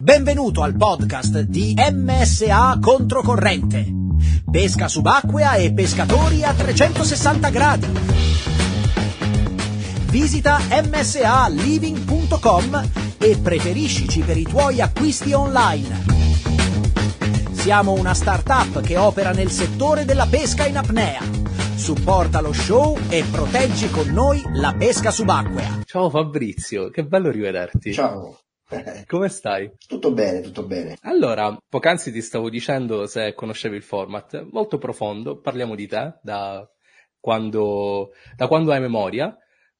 Benvenuto al podcast di MSA Controcorrente. Pesca subacquea e pescatori a 360 gradi. Visita msaliving.com e preferiscici per i tuoi acquisti online. Siamo una startup che opera nel settore della pesca in apnea. Supporta lo show e proteggi con noi la pesca subacquea. Ciao Fabrizio, che bello rivederti. Ciao. Come stai? Tutto bene, tutto bene. Allora, poc'anzi ti stavo dicendo se conoscevi il format, molto profondo, parliamo di te da quando, da quando hai memoria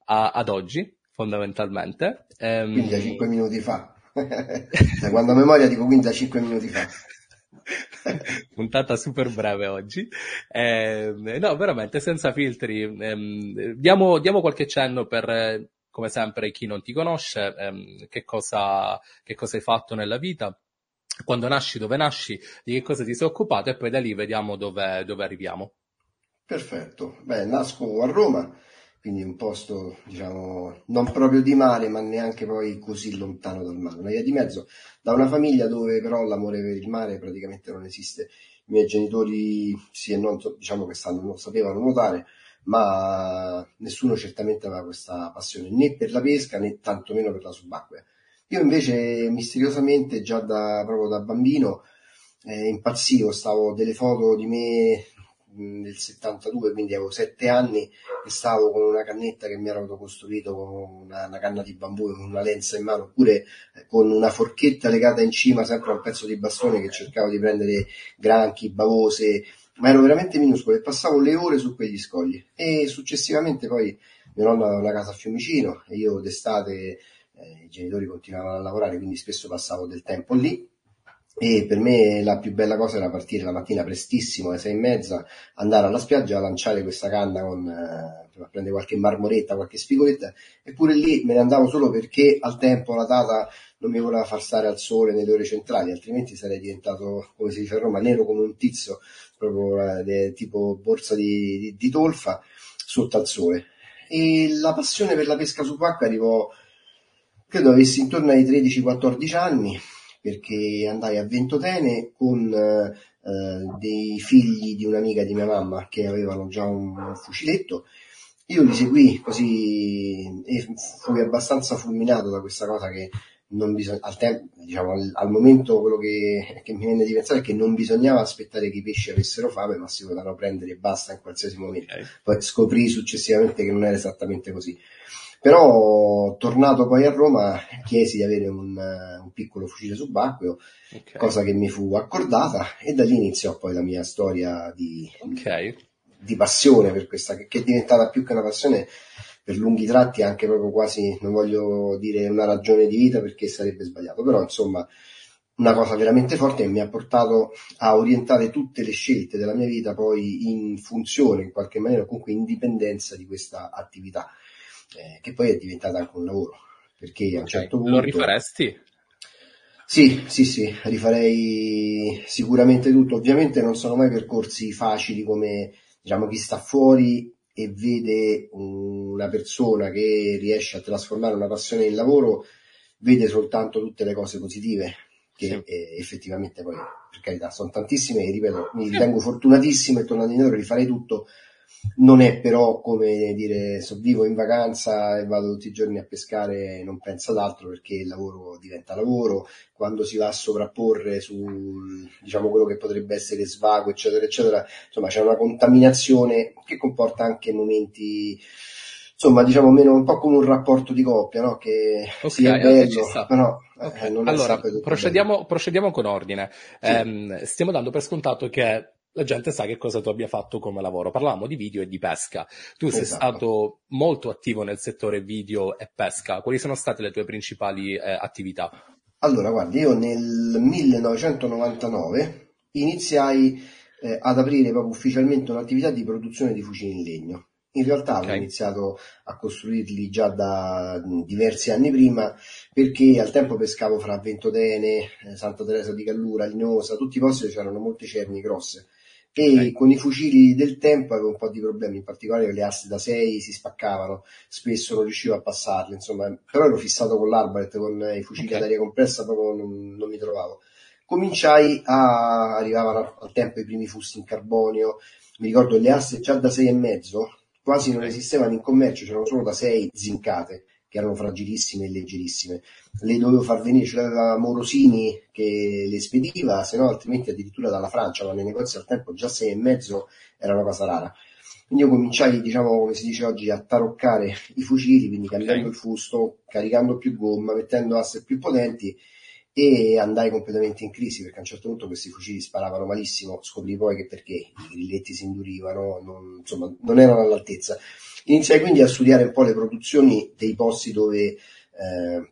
a, ad oggi, fondamentalmente. Ehm... Quindi da 5 minuti fa. da quando ho memoria dico quindi da 5 minuti fa. puntata super breve oggi. Eh, no, veramente senza filtri. Eh, diamo, diamo, qualche cenno per come sempre chi non ti conosce, ehm, che, cosa, che cosa hai fatto nella vita, quando nasci, dove nasci, di che cosa ti sei occupato e poi da lì vediamo dove, dove arriviamo. Perfetto, beh, nasco a Roma, quindi un posto, diciamo, non proprio di mare, ma neanche poi così lontano dal mare, una via di mezzo, da una famiglia dove però l'amore per il mare praticamente non esiste. I miei genitori, sì e non, diciamo che stanno, non sapevano nuotare, ma nessuno certamente aveva questa passione né per la pesca né tantomeno per la subacquea. Io invece misteriosamente già da, proprio da bambino eh, impazzivo, stavo delle foto di me nel 72, quindi avevo 7 anni e stavo con una cannetta che mi ero autocostruito con una, una, canna di bambù e una lenza in mano, oppure eh, con una forchetta legata in cima sempre a un pezzo di bastone che cercavo di prendere granchi, bavose, ma ero veramente minuscolo e passavo le ore su quegli scogli. E successivamente poi mio nonno aveva una casa a Fiumicino e io d'estate eh, i genitori continuavano a lavorare, quindi spesso passavo del tempo lì. E per me la più bella cosa era partire la mattina prestissimo alle sei e mezza, andare alla spiaggia, lanciare questa canna con, eh, a prendere qualche marmoretta, qualche spigoletta, eppure lì me ne andavo solo perché al tempo la tata non mi voleva far stare al sole nelle ore centrali, altrimenti sarei diventato, come si dice a Roma, nero come un tizio proprio eh, tipo borsa di, di, di, tolfa sotto al sole. E la passione per la pesca subacquea arrivò, credo avessi intorno ai 13-14 anni, perché andai a Ventotene con eh, dei figli di un'amica di mia mamma che avevano già un fuciletto. Io li seguì così e fui abbastanza fulminato da questa cosa che non bisogna, al, tempo, diciamo, al, al, momento quello che, che, mi viene di pensare è che non bisognava aspettare che i pesci avessero fame, ma si potevano prendere e basta in qualsiasi momento. Okay. Poi scoprì successivamente che non era esattamente così. Però, tornato poi a Roma, chiesi di avere un, un piccolo fucile subacqueo, okay. cosa che mi fu accordata, e da lì iniziò poi la mia storia di, okay. di passione per questa, che è diventata più che una passione per lunghi tratti anche proprio quasi, non voglio dire una ragione di vita perché sarebbe sbagliato, però insomma una cosa veramente forte che mi ha portato a orientare tutte le scelte della mia vita poi in funzione, in qualche maniera, comunque in dipendenza di questa attività, eh, che poi è diventata anche un lavoro, perché a un certo punto... Lo rifaresti? Sì, sì, sì, rifarei sicuramente tutto. Ovviamente non sono mai percorsi facili come diciamo chi sta fuori e vede una persona che riesce a trasformare una passione in lavoro, vede soltanto tutte le cose positive che sì. eh, effettivamente poi, per carità, sono tantissime e ripeto, mi ritengo fortunatissimo e tornando indietro rifarei tutto non è però come dire so, vivo in vacanza e vado tutti i giorni a pescare e non penso ad altro perché il lavoro diventa lavoro, quando si va a sovrapporre su diciamo quello che potrebbe essere svago eccetera eccetera, insomma c'è una contaminazione che comporta anche momenti insomma diciamo meno un po' come un rapporto di coppia no? che okay, sia bello però eh, okay. eh, allora procediamo, procediamo, con ordine sì. eh, stiamo dando per scontato che la gente sa che cosa tu abbia fatto come lavoro. Parlavamo di video e di pesca. Tu esatto. sei stato molto attivo nel settore video e pesca. Quali sono state le tue principali eh, attività? Allora, guardi, io nel 1999 iniziai eh, ad aprire proprio ufficialmente un'attività di produzione di fucili in legno. In realtà okay. avevo iniziato a costruirli già da diversi anni prima perché al tempo pescavo fra Ventotene, eh, Santa Teresa di Gallura, Linosa, tutti i posti dove c'erano molte cerni grosse e con i fucili del tempo avevo un po' di problemi, in particolare le aste da 6 si spaccavano, spesso non riuscivo a passarle, insomma, però ero fissato con l'Arbalet, con i fucili okay. ad aria compressa, proprio non, non mi trovavo. Cominciai a, arrivavano al tempo i primi fusti in carbonio, mi ricordo le aste già da 6,5, quasi non esistevano in commercio, c'erano solo da 6 zincate che erano fragilissime e leggerissime. Le dovevo far venire, ce l'aveva Morosini che le spediva, se no altrimenti addirittura dalla Francia, ma nei negozi al tempo già sei e mezzo era una cosa rara. Quindi io cominciai, diciamo, come si dice oggi, a taroccare i fucili, quindi cambiando okay. il fusto, caricando più gomma, mettendo asse più potenti e andai completamente in crisi perché a un certo punto questi fucili sparavano malissimo, scoprì poi che perché i grilletti si indurivano, non, insomma, non erano all'altezza. Iniziai quindi a studiare un po' le produzioni dei posti dove eh,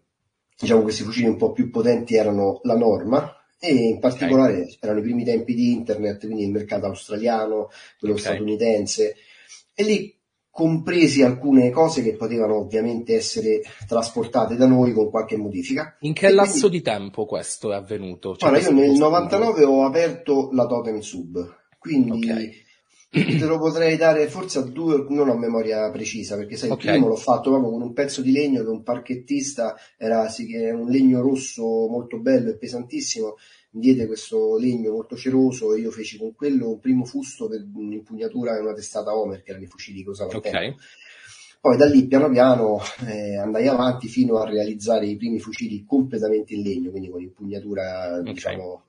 diciamo questi fucili un po' più potenti erano la norma e in particolare okay. erano i primi tempi di internet, quindi il mercato australiano, quello okay. statunitense e lì compresi alcune cose che potevano ovviamente essere trasportate da noi con qualche modifica. In che e lasso quindi... di tempo questo è avvenuto? Cioè, allora, io nel 99 ho aperto la Totem Sub, quindi okay te lo potrei dare forse a due, non ho memoria precisa, perché sai, okay. il primo l'ho fatto proprio con un pezzo di legno che un parchettista era sì, un legno rosso molto bello e pesantissimo, mi diede questo legno molto ceroso e io feci con quello un primo fusto per un'impugnatura e una testata Homer, che erano i fucili che usavo okay. Poi da lì piano piano eh, andai avanti fino a realizzare i primi fucili completamente in legno, quindi con impugnatura okay. diciamo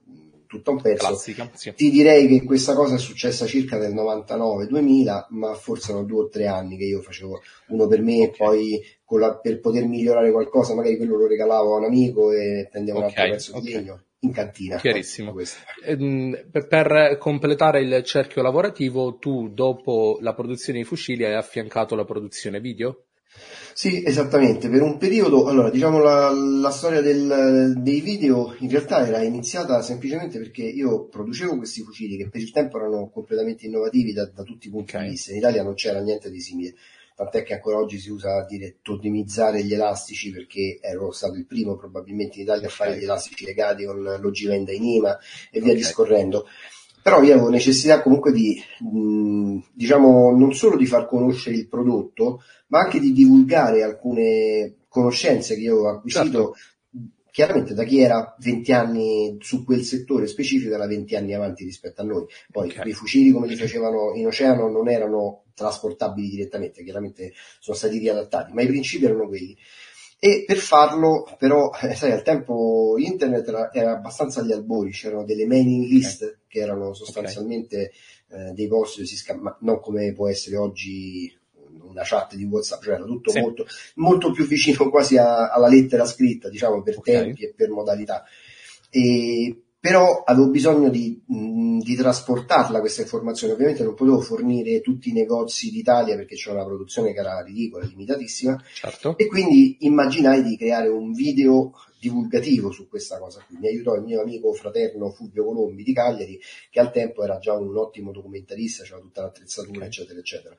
tutto un pezzo. Classica, sì. Ti direi che questa cosa è successa circa nel 99-2000, ma forse erano due o tre anni che io facevo uno per me okay. e poi la, per poter migliorare qualcosa, magari quello lo regalavo a un amico e prendevo okay. un altro pezzo okay. di legno in cantina. Chiarissimo. Ehm, per, per, completare il cerchio lavorativo, tu dopo la produzione dei fucili hai affiancato la produzione video? Sì, esattamente. Per un periodo, allora, diciamo la, la storia del, dei video in realtà era iniziata semplicemente perché io producevo questi fucili che per il tempo erano completamente innovativi da, da tutti i punti okay. di vista. In Italia non c'era niente di simile. Tant'è che ancora oggi si usa a dire totemizzare gli elastici perché ero stato il primo probabilmente in Italia a fare gli elastici legati con l'ogivenda in IMA e via okay. discorrendo però io avevo necessità comunque di, mh, diciamo, non solo di far conoscere il prodotto, ma anche di divulgare alcune conoscenze che io ho acquisito certo. chiaramente da chi era 20 anni su quel settore specifico era 20 anni avanti rispetto a noi. Poi okay. i fucili come li facevano in oceano non erano trasportabili direttamente, chiaramente sono stati riadattati, ma i principi erano quelli. E per farlo, però, sai, al tempo internet era, era, abbastanza agli albori, c'erano delle mailing list. Che erano sostanzialmente okay. eh, dei post dove si scamma, non come può essere oggi una chat di WhatsApp, cioè era tutto sì. molto, molto, più vicino quasi a, alla lettera scritta, diciamo, per okay. tempi e per modalità. E però avevo bisogno di, mh, di, trasportarla questa informazione. Ovviamente non potevo fornire tutti i negozi d'Italia perché c'era una produzione che era ridicola, limitatissima. Certo. E quindi immaginai di creare un video divulgativo su questa cosa. Qui mi aiutò il mio amico fraterno Fulvio Colombi di Cagliari, che al tempo era già un ottimo documentarista, c'era tutta l'attrezzatura, okay. eccetera, eccetera.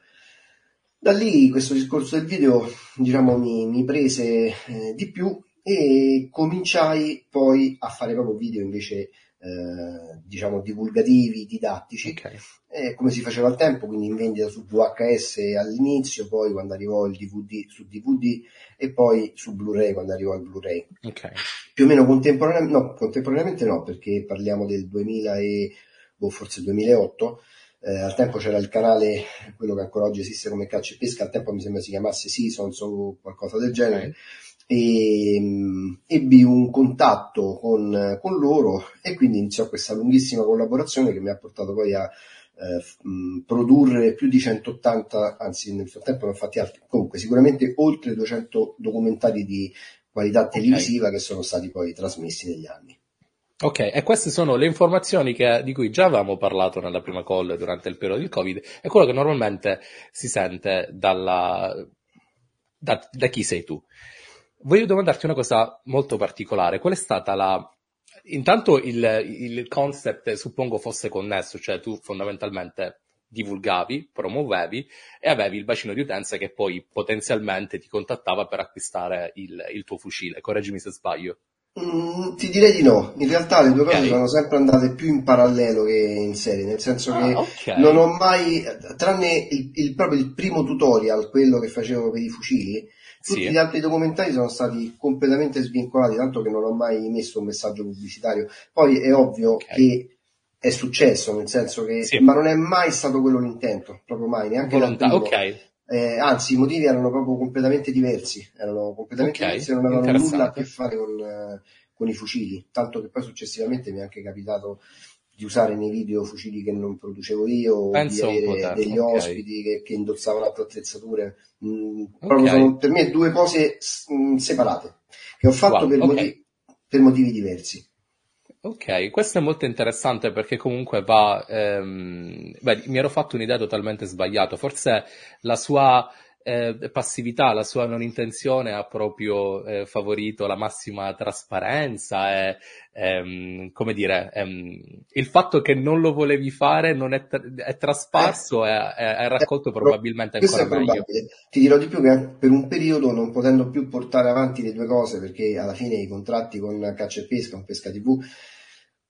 Da lì questo discorso del video, diciamo, mi, mi prese eh, di più e cominciai poi a fare proprio video invece eh, diciamo divulgativi, didattici, okay. eh, come si faceva al tempo, quindi in vendita su VHS all'inizio, poi quando arrivò il DVD su DVD e poi su Blu-ray quando arrivò il Blu-ray. Okay. Più o meno contemporaneamente, no, contemporaneamente no, perché parliamo del 2000 e boh, forse 2008. Eh, al tempo c'era il canale, quello che ancora oggi esiste come Caccia e Pesca, al tempo mi sembra si chiamasse Seasons o qualcosa del genere. Okay e mh, ebbi un contatto con, con, loro e quindi iniziò questa lunghissima collaborazione che mi ha portato poi a eh, mh, produrre più di 180, anzi nel frattempo ne ho fatti altri, comunque sicuramente oltre 200 documentari di qualità televisiva okay. che sono stati poi trasmessi negli anni. Ok, e queste sono le informazioni che, di cui già avevamo parlato nella prima call durante il periodo del Covid e quello che normalmente si sente dalla, da, da chi sei tu. Voglio domandarti una cosa molto particolare. Qual è stata la... Intanto il, il concept suppongo fosse connesso, cioè tu fondamentalmente divulgavi, promuovevi e avevi il bacino di utenza che poi potenzialmente ti contattava per acquistare il, il tuo fucile. Correggimi se sbaglio. Mm, ti direi di no, in realtà le due okay. cose sono sempre andate più in parallelo che in serie, nel senso ah, che okay. non ho mai, tranne il, il, proprio il primo tutorial, quello che facevo per i fucili, tutti sì. gli altri documentari sono stati completamente svincolati, tanto che non ho mai messo un messaggio pubblicitario. Poi è ovvio okay. che è successo, nel senso che, sì. ma non è mai stato quello l'intento, proprio mai, neanche Volontà, ok. Eh, anzi, i motivi erano proprio completamente diversi, erano completamente okay, diversi non avevano nulla a che fare con, eh, con, i fucili, tanto che poi successivamente mi è anche capitato di usare nei video fucili che non producevo io, Penso di avere degli okay. ospiti che, che indossavano altre attrezzature. Mm, okay. sono per me due cose mh, mm, separate, che ho fatto wow, per, motivi, per motivi diversi. Ok, questo è molto interessante perché comunque va... Ehm, beh, mi ero fatto un'idea totalmente sbagliata. Forse la sua eh, passività, la sua non intenzione ha proprio eh, favorito la massima trasparenza e, ehm, come dire, ehm, il fatto che non lo volevi fare non è, tra- è trasparso e è, raccolto probabilmente ancora meglio. Ti dirò di più che per un periodo non potendo più portare avanti le due cose perché alla fine i contratti con Caccia e Pesca, con Pesca TV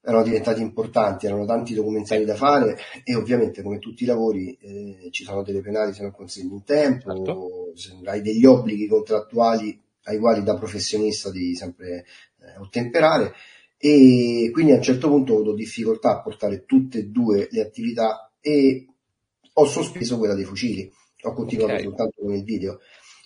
erano diventati importanti, erano tanti documentari da fare e ovviamente come tutti i lavori eh, ci sono delle penali se non consegni in tempo, certo. hai degli obblighi contrattuali ai quali da professionista devi sempre eh, ottemperare e quindi a un certo punto ho avuto difficoltà a portare tutte e due le attività e ho sospeso quella dei fucili, ho continuato okay. soltanto con il video.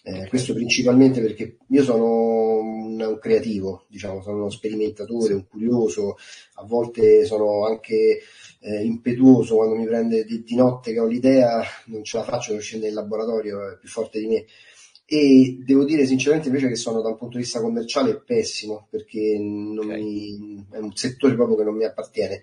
Eh, questo principalmente perché io sono un, un, creativo, diciamo, sono uno sperimentatore, un curioso, a volte sono anche eh, impetuoso quando mi prende di, di, notte che ho l'idea, non ce la faccio, non scende in laboratorio, è più forte di me. E devo dire sinceramente invece che sono da un punto di vista commerciale pessimo, perché okay. mi, è un settore proprio che non mi appartiene.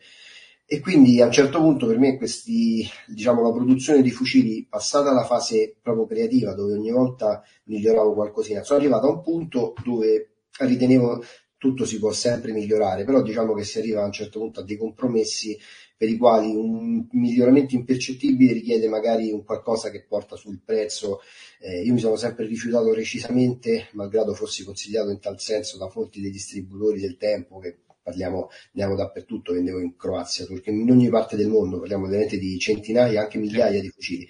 E quindi a un certo punto per me questi, diciamo, la produzione di fucili, passata la fase proprio creativa, dove ogni volta miglioravo qualcosina, sono arrivato a un punto dove ritenevo tutto si può sempre migliorare, però diciamo che si arriva a un certo punto a dei compromessi per i quali un miglioramento impercettibile richiede magari un qualcosa che porta sul prezzo. Eh, io mi sono sempre rifiutato recisamente, malgrado fossi consigliato in tal senso da fonti dei distributori del tempo che parliamo, andiamo dappertutto, vendevo in Croazia, perché in ogni parte del mondo, parliamo ovviamente di centinaia, anche migliaia di fucili.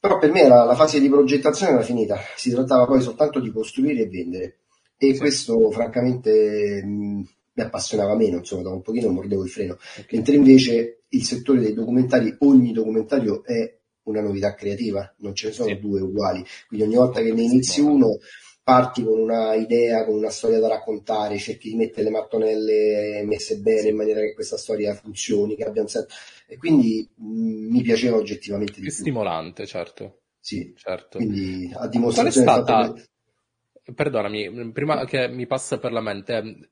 Però per me era, la fase di progettazione era finita, si trattava poi soltanto di costruire e vendere. E sì. questo francamente mh, mi appassionava meno, insomma, da un pochino mordevo il freno. Okay. Mentre invece il settore dei documentari, ogni documentario è una novità creativa, non ce ne sono sì. due uguali. Quindi ogni volta che ne inizi uno parti con una idea, con una storia da raccontare, cerchi di mettere le mattonelle messe bene in maniera che questa storia funzioni, che abbia un senso. E quindi mh, mm, mi piaceva oggettivamente di più. stimolante, certo. Sì, certo. Quindi a dimostrazione Qual è stata... Che... Perdonami, prima che mi passa per la mente,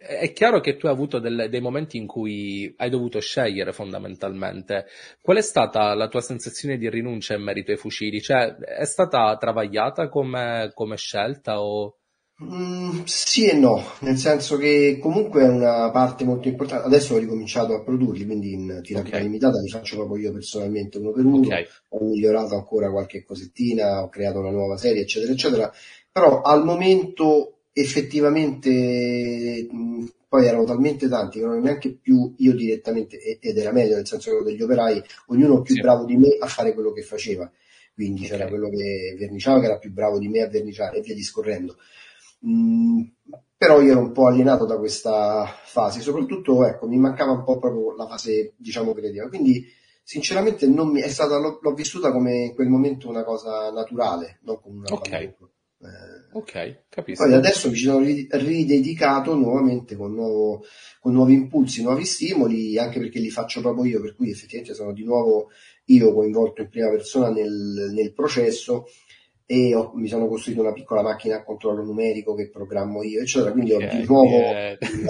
è chiaro che tu hai avuto delle, dei momenti in cui hai dovuto scegliere fondamentalmente. Qual è stata la tua sensazione di rinuncia in merito ai fucili? Cioè, è stata travagliata come, come scelta o... Mm, sì e no, nel senso che comunque è una parte molto importante. Adesso ho ricominciato a produrli, quindi in tirata okay. limitata li faccio proprio io personalmente uno per uno. Okay. Ho migliorato ancora qualche cosettina, ho creato una nuova serie, eccetera, eccetera. Però al momento effettivamente mh, poi erano talmente tanti che non ero neanche più io direttamente, ed era meglio nel senso che degli operai, ognuno più sì. bravo di me a fare quello che faceva. Quindi okay. c'era quello che verniciava che era più bravo di me a verniciare e via discorrendo. Mm, però io ero un po' alienato da questa fase, soprattutto ecco, mi mancava un po' proprio la fase, diciamo, creativa. Quindi sinceramente non mi, è stata, l'ho, l'ho vissuta come in quel momento una cosa naturale, non come una okay. Eh, ok, capisco. Poi adesso mi ci sono ridedicato nuovamente con, nuovo, con, nuovi impulsi, nuovi stimoli, anche perché li faccio proprio io, per cui effettivamente sono di nuovo io coinvolto in prima persona nel, nel processo e ho, mi sono costruito una piccola macchina a controllo numerico che programmo io, eccetera, quindi yeah, ho di nuovo yeah. il,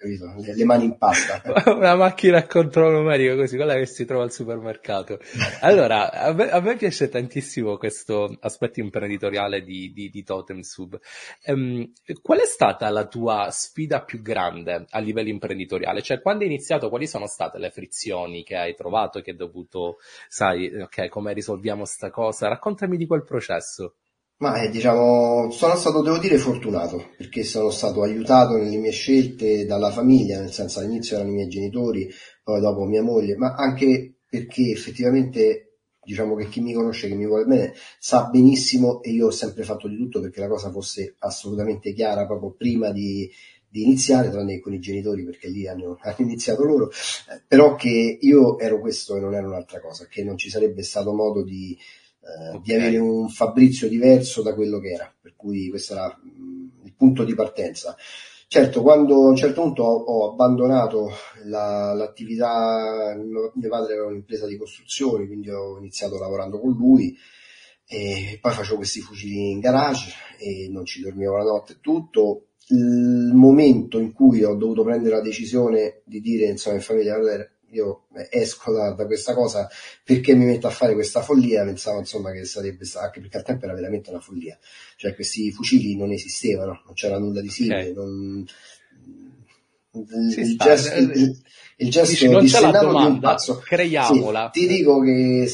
le, mani in pasta. Una macchina a controllo numerico così, quella che si trova al supermercato. Allora, a me, a me piace tantissimo questo aspetto imprenditoriale di, di, di Totem Sub. Um, qual è stata la tua sfida più grande a livello imprenditoriale? Cioè, quando hai iniziato, quali sono state le frizioni che hai trovato, che hai dovuto, sai, ok, come risolviamo sta cosa? Raccontami di quel processo. Ma eh, diciamo, sono stato, devo dire, fortunato perché sono stato aiutato nelle mie scelte dalla famiglia, nel senso all'inizio erano i miei genitori, poi dopo mia moglie, ma anche perché effettivamente diciamo che chi mi conosce, che mi vuole bene, sa benissimo e io ho sempre fatto di tutto perché la cosa fosse assolutamente chiara proprio prima di, di iniziare, tranne con i genitori perché lì hanno, hanno iniziato loro, eh, però che io ero questo e non ero un'altra cosa, che non ci sarebbe stato modo di eh, okay. di avere un Fabrizio diverso da quello che era, per cui questo era mh, il punto di partenza. Certo, quando a un certo punto ho, ho abbandonato la, l'attività, mio, mio padre aveva un'impresa di costruzioni, quindi ho iniziato lavorando con lui e poi facevo questi fucili in garage e non ci dormivo la notte e tutto. Il momento in cui ho dovuto prendere la decisione di dire insomma in famiglia io esco da, da, questa cosa perché mi metto a fare questa follia, pensavo insomma che sarebbe stato, anche perché al tempo era veramente una follia, cioè questi fucili non esistevano, non c'era nulla di simile, okay. non, il, gesto, il, il gesto Dici, non c'è la domanda, creiamola. Sì, ti dico che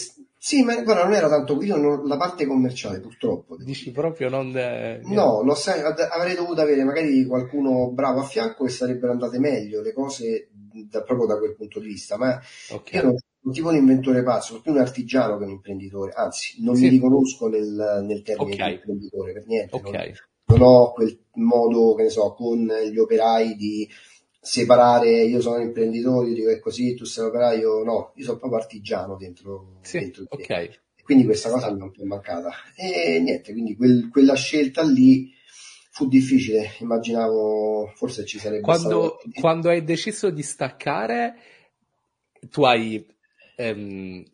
sì, ma guarda, non era tanto io non, la parte commerciale, purtroppo. Dici proprio non. Eh, no, lo sai, avrei dovuto avere magari qualcuno bravo a fianco e sarebbero andate meglio le cose da, proprio da quel punto di vista. Ma okay. io non sono tipo un inventore pazzo, sono più un artigiano che un imprenditore, anzi, non sì. mi riconosco nel, nel termine okay. di imprenditore per niente. Okay. Non, non ho quel modo, che ne so, con gli operai di separare io sono un imprenditore, io dico è così, tu sei operaio, no, io sono proprio artigiano dentro, sì, dentro. Quindi questa cosa mi è un po' mancata. E niente, quindi quel, quella scelta lì fu difficile, immaginavo forse ci sarebbe quando, stato... Quando hai deciso di staccare, tu hai ehm,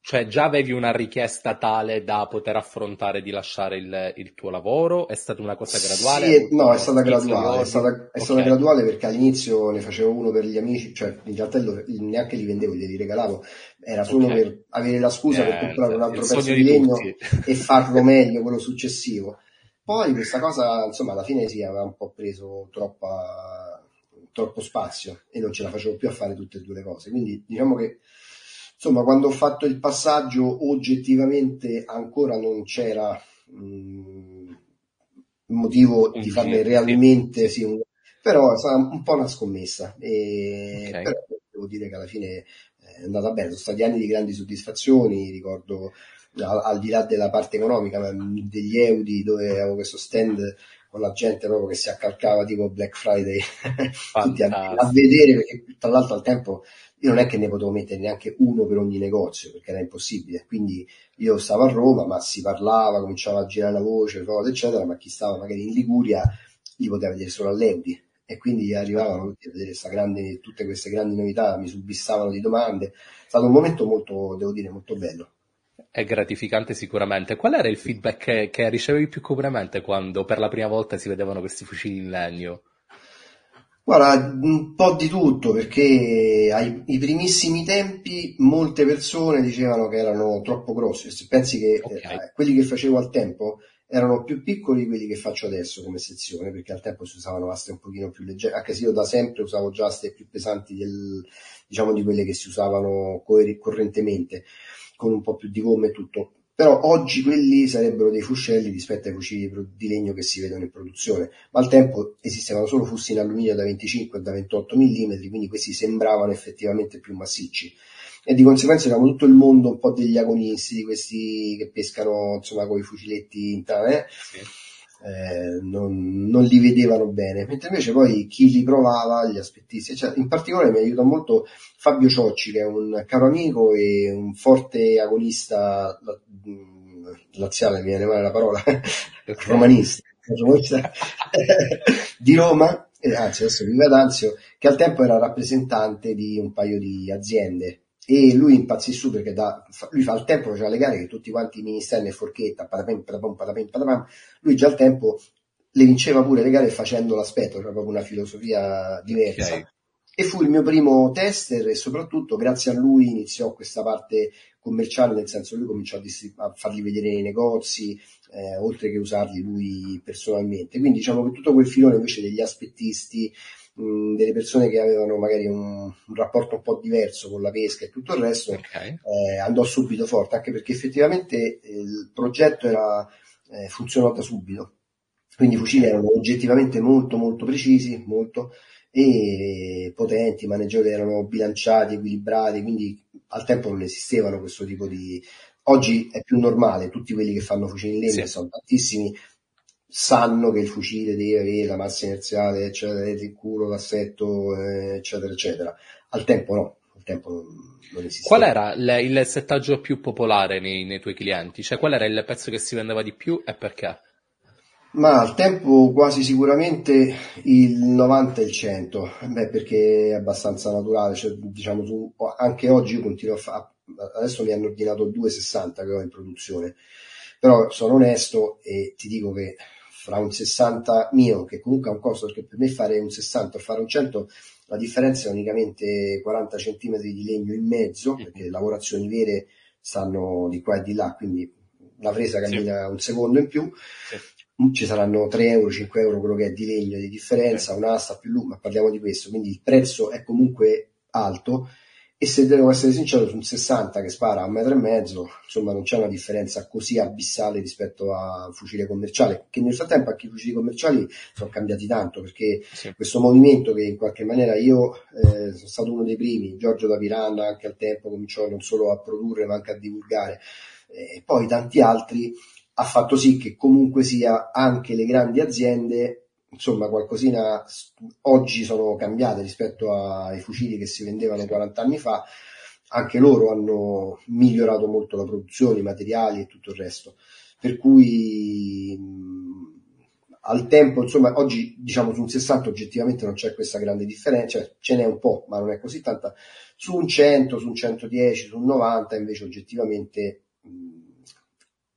cioè già avevi una richiesta tale da poter affrontare di lasciare il, il tuo lavoro? È stata una cosa graduale? Sì, no, è stata graduale, è stata, è okay. stata graduale perché all'inizio ne facevo uno per gli amici, cioè in realtà lo, neanche li vendevo, glieli regalavo, era solo okay. per avere la scusa eh, per comprare un altro pezzo di legno e farlo meglio quello successivo. Poi questa cosa, insomma, alla fine sì, aveva un po' preso troppa, troppo spazio e non ce la facevo più a fare tutte e due le cose, quindi diciamo che insomma, quando ho fatto il passaggio, oggettivamente ancora non c'era mh, motivo di farne realmente, sì, un, però è stata un po' una scommessa. E, okay. Però devo dire che alla fine è andata bene, sono stati anni di grandi soddisfazioni, ricordo al, al di là della parte economica, degli Eudi dove avevo questo stand con la gente proprio che si accalcava tipo Black Friday. Tutti a, a, vedere perché tra l'altro al tempo io non è che ne potevo mettere neanche uno per ogni negozio perché era impossibile, quindi io stavo a Roma ma si parlava, cominciava a girare la voce, cose eccetera, ma chi stava magari in Liguria li poteva vedere solo all'Eudi e quindi arrivavano tutti a vedere grande, tutte queste grandi novità, mi subisstavano di domande, è stato un momento molto, devo dire, molto bello. È gratificante sicuramente. Qual era il feedback che, che ricevevi più comunemente quando per la prima volta si vedevano questi fucili in legno? Guarda, un po' di tutto, perché ai, ai primissimi tempi molte persone dicevano che erano troppo grossi. Se pensi che okay. eh, quelli che facevo al tempo erano più piccoli di quelli che faccio adesso come sezione, perché al tempo si usavano aste un pochino più leggere, anche se io da sempre usavo già aste più pesanti del, diciamo di quelle che si usavano correntemente, con un po' più di gomme e tutto. Però oggi quelli sarebbero dei fuscelli rispetto ai fucili di legno che si vedono in produzione, ma al tempo esistevano solo fusti in alluminio da 25 e da 28 mm, quindi questi sembravano effettivamente più massicci e di conseguenza eravamo tutto il mondo un po' degli agonisti, di questi che pescano insomma con i fuciletti in tane. Sì. Eh, non, non, li vedevano bene, mentre invece poi chi li provava, gli aspettisti, cioè, in particolare mi aiuta molto Fabio Ciocci, che è un caro amico e un forte agonista laziale, mi viene male la parola, romanista, di Roma, anzi adesso vive ad Anzio, che al tempo era rappresentante di un paio di aziende e lui impazzì su perché da, lui fa il tempo faceva le gare che tutti quanti i ministeri e forchetta patapim, patapim, patapim, patapim, lui già al tempo le vinceva pure le gare facendo l'aspetto c'era proprio una filosofia diversa okay. e fu il mio primo tester e soprattutto grazie a lui iniziò questa parte commerciale nel senso lui cominciò a, distrib- a farli vedere nei negozi eh, oltre che usarli lui personalmente quindi diciamo che tutto quel filone invece degli aspettisti mh, delle persone che avevano magari un, un, rapporto un po' diverso con la pesca e tutto il resto, okay. eh, andò subito forte, anche perché effettivamente il progetto era eh, funzionò da subito. Quindi i fucili erano oggettivamente molto molto precisi, molto, e potenti, i maneggiatori erano bilanciati, equilibrati, quindi al tempo non esistevano questo tipo di... Oggi è più normale, tutti quelli che fanno fucili in legno, sì. sono tantissimi, sanno che il fucile deve avere la massa inerziale, eccetera, il culo, l'assetto, eh, eccetera, eccetera. Al tempo no, al tempo non, non esisteva. Qual era il, il settaggio più popolare nei, nei tuoi clienti? Cioè qual era il pezzo che si vendeva di più e perché? Ma al tempo quasi sicuramente il 90 e il 100, beh, perché è abbastanza naturale, cioè, diciamo, su, anche oggi io continuo a fare, adesso mi hanno ordinato 2,60 che ho in produzione, però sono onesto e ti dico che fra un 60 mio, che comunque ha un costo, perché per me fare un 60 o fare un 100, la differenza è unicamente 40 cm di legno in mezzo, perché le lavorazioni vere stanno di qua e di là, quindi la presa cammina sì. un secondo in più. Sì ci saranno 3 euro, 5 euro quello che è di legno di differenza, un'asta più lunga, ma parliamo di questo, quindi il prezzo è comunque alto e se devo essere sincero su un 60 che spara a un metro e mezzo, insomma non c'è una differenza così abissale rispetto al fucile commerciale, che nel frattempo anche i fucili commerciali sono cambiati tanto perché sì. questo movimento che in qualche maniera io eh, sono stato uno dei primi, Giorgio da Piranha anche al tempo cominciò non solo a produrre ma anche a divulgare, e eh, poi tanti altri ha fatto sì che comunque sia anche le grandi aziende, insomma, qualcosina oggi sono cambiate rispetto ai fucili che si vendevano 40 anni fa, anche loro hanno migliorato molto la produzione, i materiali e tutto il resto. Per cui al tempo, insomma, oggi diciamo su un 60 oggettivamente non c'è questa grande differenza, cioè ce n'è un po', ma non è così tanta. Su un 100, su un 110, su un 90 invece oggettivamente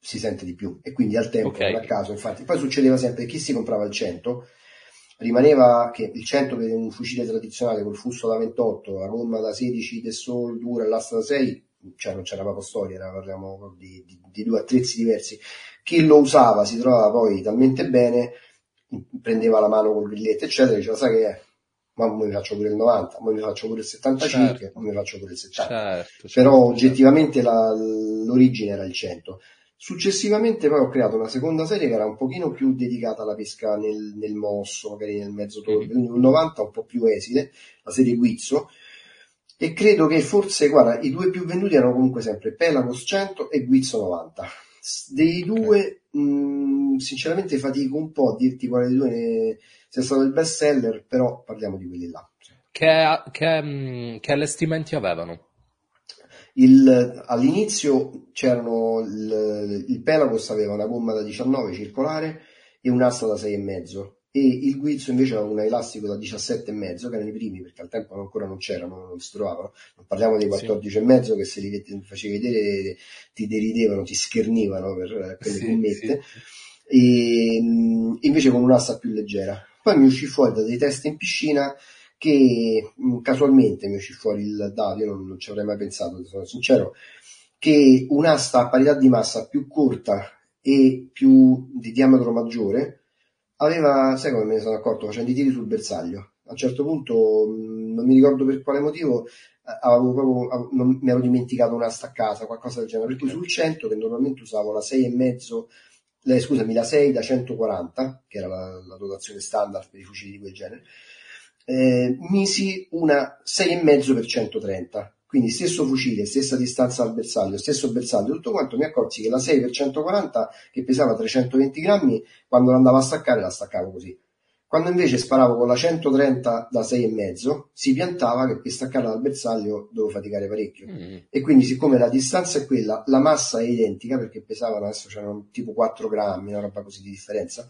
si sente di più e quindi al tempo okay. non a caso infatti poi succedeva sempre che chi si comprava il 100 rimaneva che il 100 per un fucile tradizionale col fusto da 28 la gomma da 16 del sol dura l'asta da 6 cioè non c'era proprio storia era, parliamo di, di, di, due attrezzi diversi chi lo usava si trovava poi talmente bene prendeva la mano col grilletto eccetera diceva sai che è ma mi faccio pure il 90, ma mi faccio pure il 75, certo. mi faccio pure il 70. Certo, certo, Però certo. oggettivamente la, l'origine era il 100. Successivamente poi ho creato una seconda serie che era un pochino più dedicata alla pesca nel, nel mosso, magari nel mezzo torbe, quindi un 90 un po' più esile, la serie Guizzo, e credo che forse, guarda, i due più venduti erano comunque sempre Pelagos 100 e Guizzo 90. Dei due, okay. mh, sinceramente fatico un po' a dirti quale dei due sia stato il best seller, però parliamo di quelli là. Che, che, che allestimenti avevano? Il, all'inizio c'erano il, il Pelagos aveva una gomma da 19 circolare e un'asta da 6,5 e il Guizzo invece aveva un elastico da 17,5 che erano i primi perché al tempo ancora non c'erano, non si trovavano non parliamo dei 14,5 sì. che se li facevi vedere ti deridevano, ti schernivano per quelle sì, gommette sì. e invece con un'asta più leggera poi mi uscì fuori da dei test in piscina che mh, casualmente mi uscì fuori il dato, io non, non ci avrei mai pensato, sono sincero, che un'asta a parità di massa più corta e più di diametro maggiore aveva, sai come me ne sono accorto, facendo i tiri sul bersaglio. A un certo punto, mh, non mi ricordo per quale motivo, avevo proprio, non, mi ero dimenticato un'asta a casa, qualcosa del genere. Per cui sul 100, che normalmente usavo la 6,5, le, scusami, la 6 da 140, che era la, la dotazione standard per i fucili di quel genere, eh, misi una 6,5 per 130 quindi stesso fucile, stessa distanza dal bersaglio, stesso bersaglio, tutto quanto mi accorsi che la 6 per 140 che pesava 320 grammi quando andavo a staccare la staccavo così. Quando invece sparavo con la 130 da 6,5 si piantava che per staccare dal bersaglio dovevo faticare parecchio. Mm. e quindi siccome la distanza è quella la massa è identica perché pesavano adesso c'erano tipo 4 grammi una roba così di differenza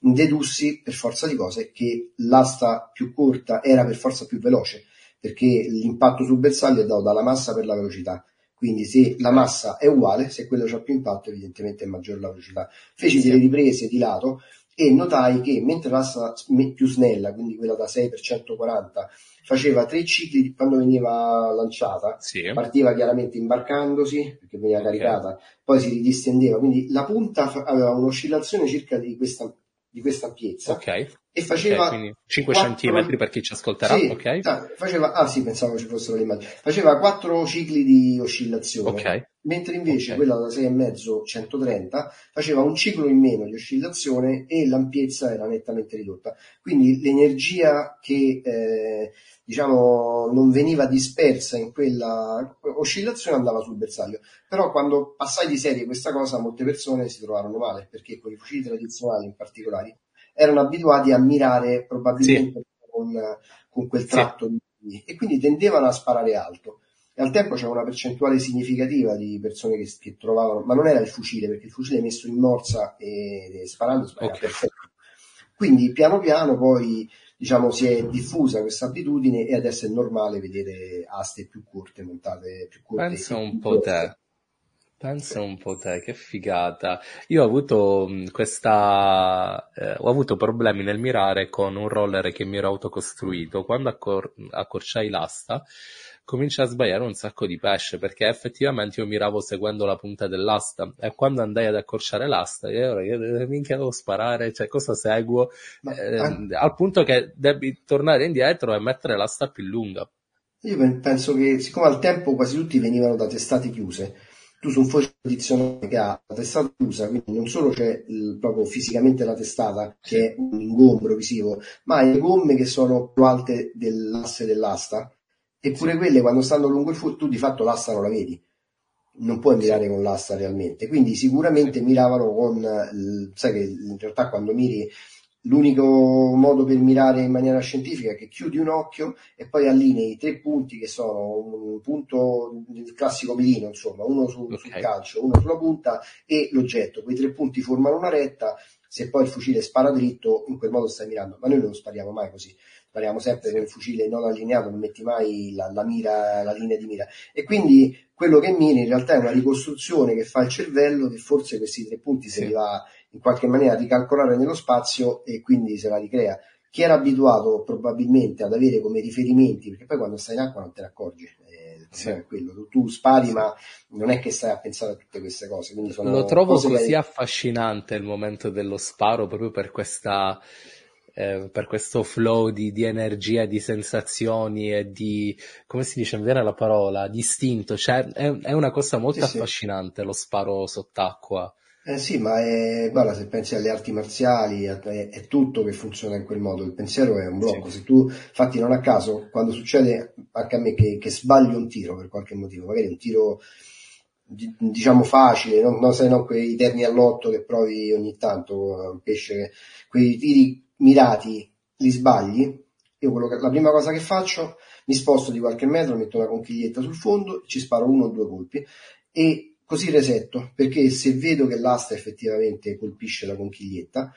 dedussi per forza di cose che l'asta più corta era per forza più veloce, perché l'impatto sul bersaglio è dato dalla massa per la velocità. Quindi se la massa è uguale, se quello ha più impatto, evidentemente è maggiore la velocità. Feci delle riprese di lato e notai che mentre l'asta più snella, quindi quella da 6 per 140, faceva tre cicli quando veniva lanciata, sì. partiva chiaramente imbarcandosi perché veniva okay. caricata, poi si ridistendeva, quindi la punta aveva un'oscillazione circa di questa di questa ampiezza. Okay. E faceva okay, 5 4... cm per chi ci ascolterà sì, ok faceva ah sì pensavo ci fossero le immagini faceva 4 cicli di oscillazione okay. mentre invece okay. quella da 6,5 130 faceva un ciclo in meno di oscillazione e l'ampiezza era nettamente ridotta quindi l'energia che eh, diciamo non veniva dispersa in quella oscillazione andava sul bersaglio però quando passai di serie questa cosa molte persone si trovarono male perché con i fucili tradizionali in particolare erano abituati a mirare probabilmente sì. con, con, quel tratto sì. di, e quindi tendevano a sparare alto. E al tempo c'era una percentuale significativa di persone che, che, trovavano, ma non era il fucile, perché il fucile messo in morsa e, e sparando sparava okay. perfetto. Quindi piano piano poi diciamo, si è diffusa questa abitudine e adesso è normale vedere aste più corte montate più corte. Pensa un po' te. Pensa un po' te, che figata. Io ho avuto questa, eh, ho avuto problemi nel mirare con un roller che mi ero autocostruito. Quando accor- accorciai l'asta, cominciai a sbagliare un sacco di pesce perché effettivamente io miravo seguendo la punta dell'asta e quando andai ad accorciare l'asta, io, io minchia devo sparare, cioè cosa seguo? Ma, eh, an- al punto che devi tornare indietro e mettere l'asta più lunga. Io penso che siccome al tempo quasi tutti venivano da testate chiuse, tu su un foglio tradizionale che ha la testata chiusa, quindi non solo c'è il, proprio fisicamente la testata che è un ingombro visivo, ma le gomme che sono più alte dell'asse dell'asta, eppure quelle quando stanno lungo il foglio tu di fatto l'asta non la vedi, non puoi mirare con l'asta realmente, quindi sicuramente miravano con, sai che in realtà quando miri L'unico modo per mirare in maniera scientifica è che chiudi un occhio e poi allinei tre punti che sono un punto il classico mirino, insomma, uno su, okay. sul calcio, uno sulla punta e l'oggetto. Quei tre punti formano una retta, se poi il fucile spara dritto, in quel modo stai mirando, ma noi non spariamo mai così. Spariamo sempre con il fucile non allineato, non metti mai la, la, mira, la linea di mira. E quindi quello che miri in realtà è una ricostruzione che fa il cervello che forse questi tre punti sì. se li va in qualche maniera ricalcolare nello spazio e quindi se la ricrea. Chi era abituato probabilmente ad avere come riferimenti, perché poi quando stai in acqua non te ne accorgi, eh, sì. tu, tu spari sì. ma non è che stai a pensare a tutte queste cose. Lo trovo così che... affascinante il momento dello sparo proprio per questa... Eh, per questo flow di, di, energia, di sensazioni e di, come si dice, mi viene la parola, di istinto, cioè è, è una cosa molto sì, affascinante lo sparo sott'acqua. Eh sì, ma è, guarda, se pensi alle arti marziali è, è, tutto che funziona in quel modo, il pensiero è un blocco, sì. se tu, infatti non a caso, quando succede anche a me che, che sbaglio un tiro per qualche motivo, magari un tiro diciamo facile, non, non, non quei terni all'otto che provi ogni tanto, un pesce, quei tiri mirati li sbagli, io quello che, la prima cosa che faccio, mi sposto di qualche metro, metto una conchiglietta sul fondo, ci sparo uno o due colpi e Così resetto, perché se vedo che l'asta effettivamente colpisce la conchiglietta,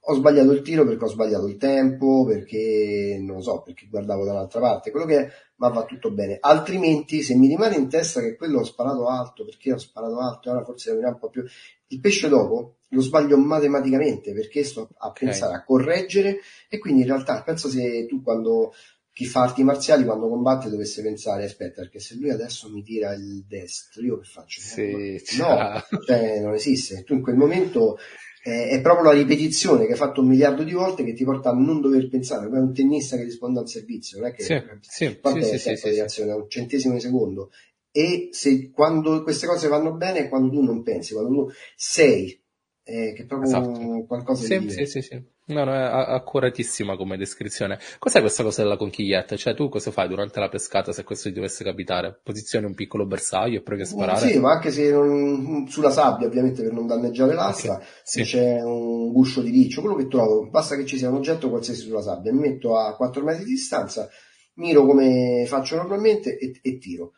ho sbagliato il tiro perché ho sbagliato il tempo, perché non lo so, perché guardavo dall'altra parte, quello che è, ma va tutto bene. Altrimenti, se mi rimane in testa che quello ho sparato alto, perché ho sparato alto, e ora forse un po' più. Il pesce dopo lo sbaglio matematicamente perché sto a okay. pensare a correggere e quindi in realtà penso se tu quando chi fa arti marziali quando combatte dovesse pensare aspetta perché se lui adesso mi tira il destro io che faccio? Sì, no, cioè, non esiste tu in quel momento eh, è proprio la ripetizione che hai fatto un miliardo di volte che ti porta a non dover pensare come un tennista che risponde al servizio non è che sì, sì, quanto sì, è sì, sì, reazione? un centesimo di secondo e se quando queste cose vanno bene è quando tu non pensi quando tu sei eh, che è proprio esatto. qualcosa sì, di. Sì, sì, sì. No, no, è accuratissima come descrizione. Cos'è questa cosa della conchiglietta? Cioè, tu cosa fai durante la pescata se questo ti dovesse capitare? Posizioni un piccolo bersaglio e provi a sparare? Sì, ma anche se non, sulla sabbia, ovviamente, per non danneggiare l'asta, okay. se sì. c'è un guscio di riccio, quello che trovo, basta che ci sia un oggetto qualsiasi sulla sabbia, mi metto a 4 metri di distanza, miro come faccio normalmente e, e tiro.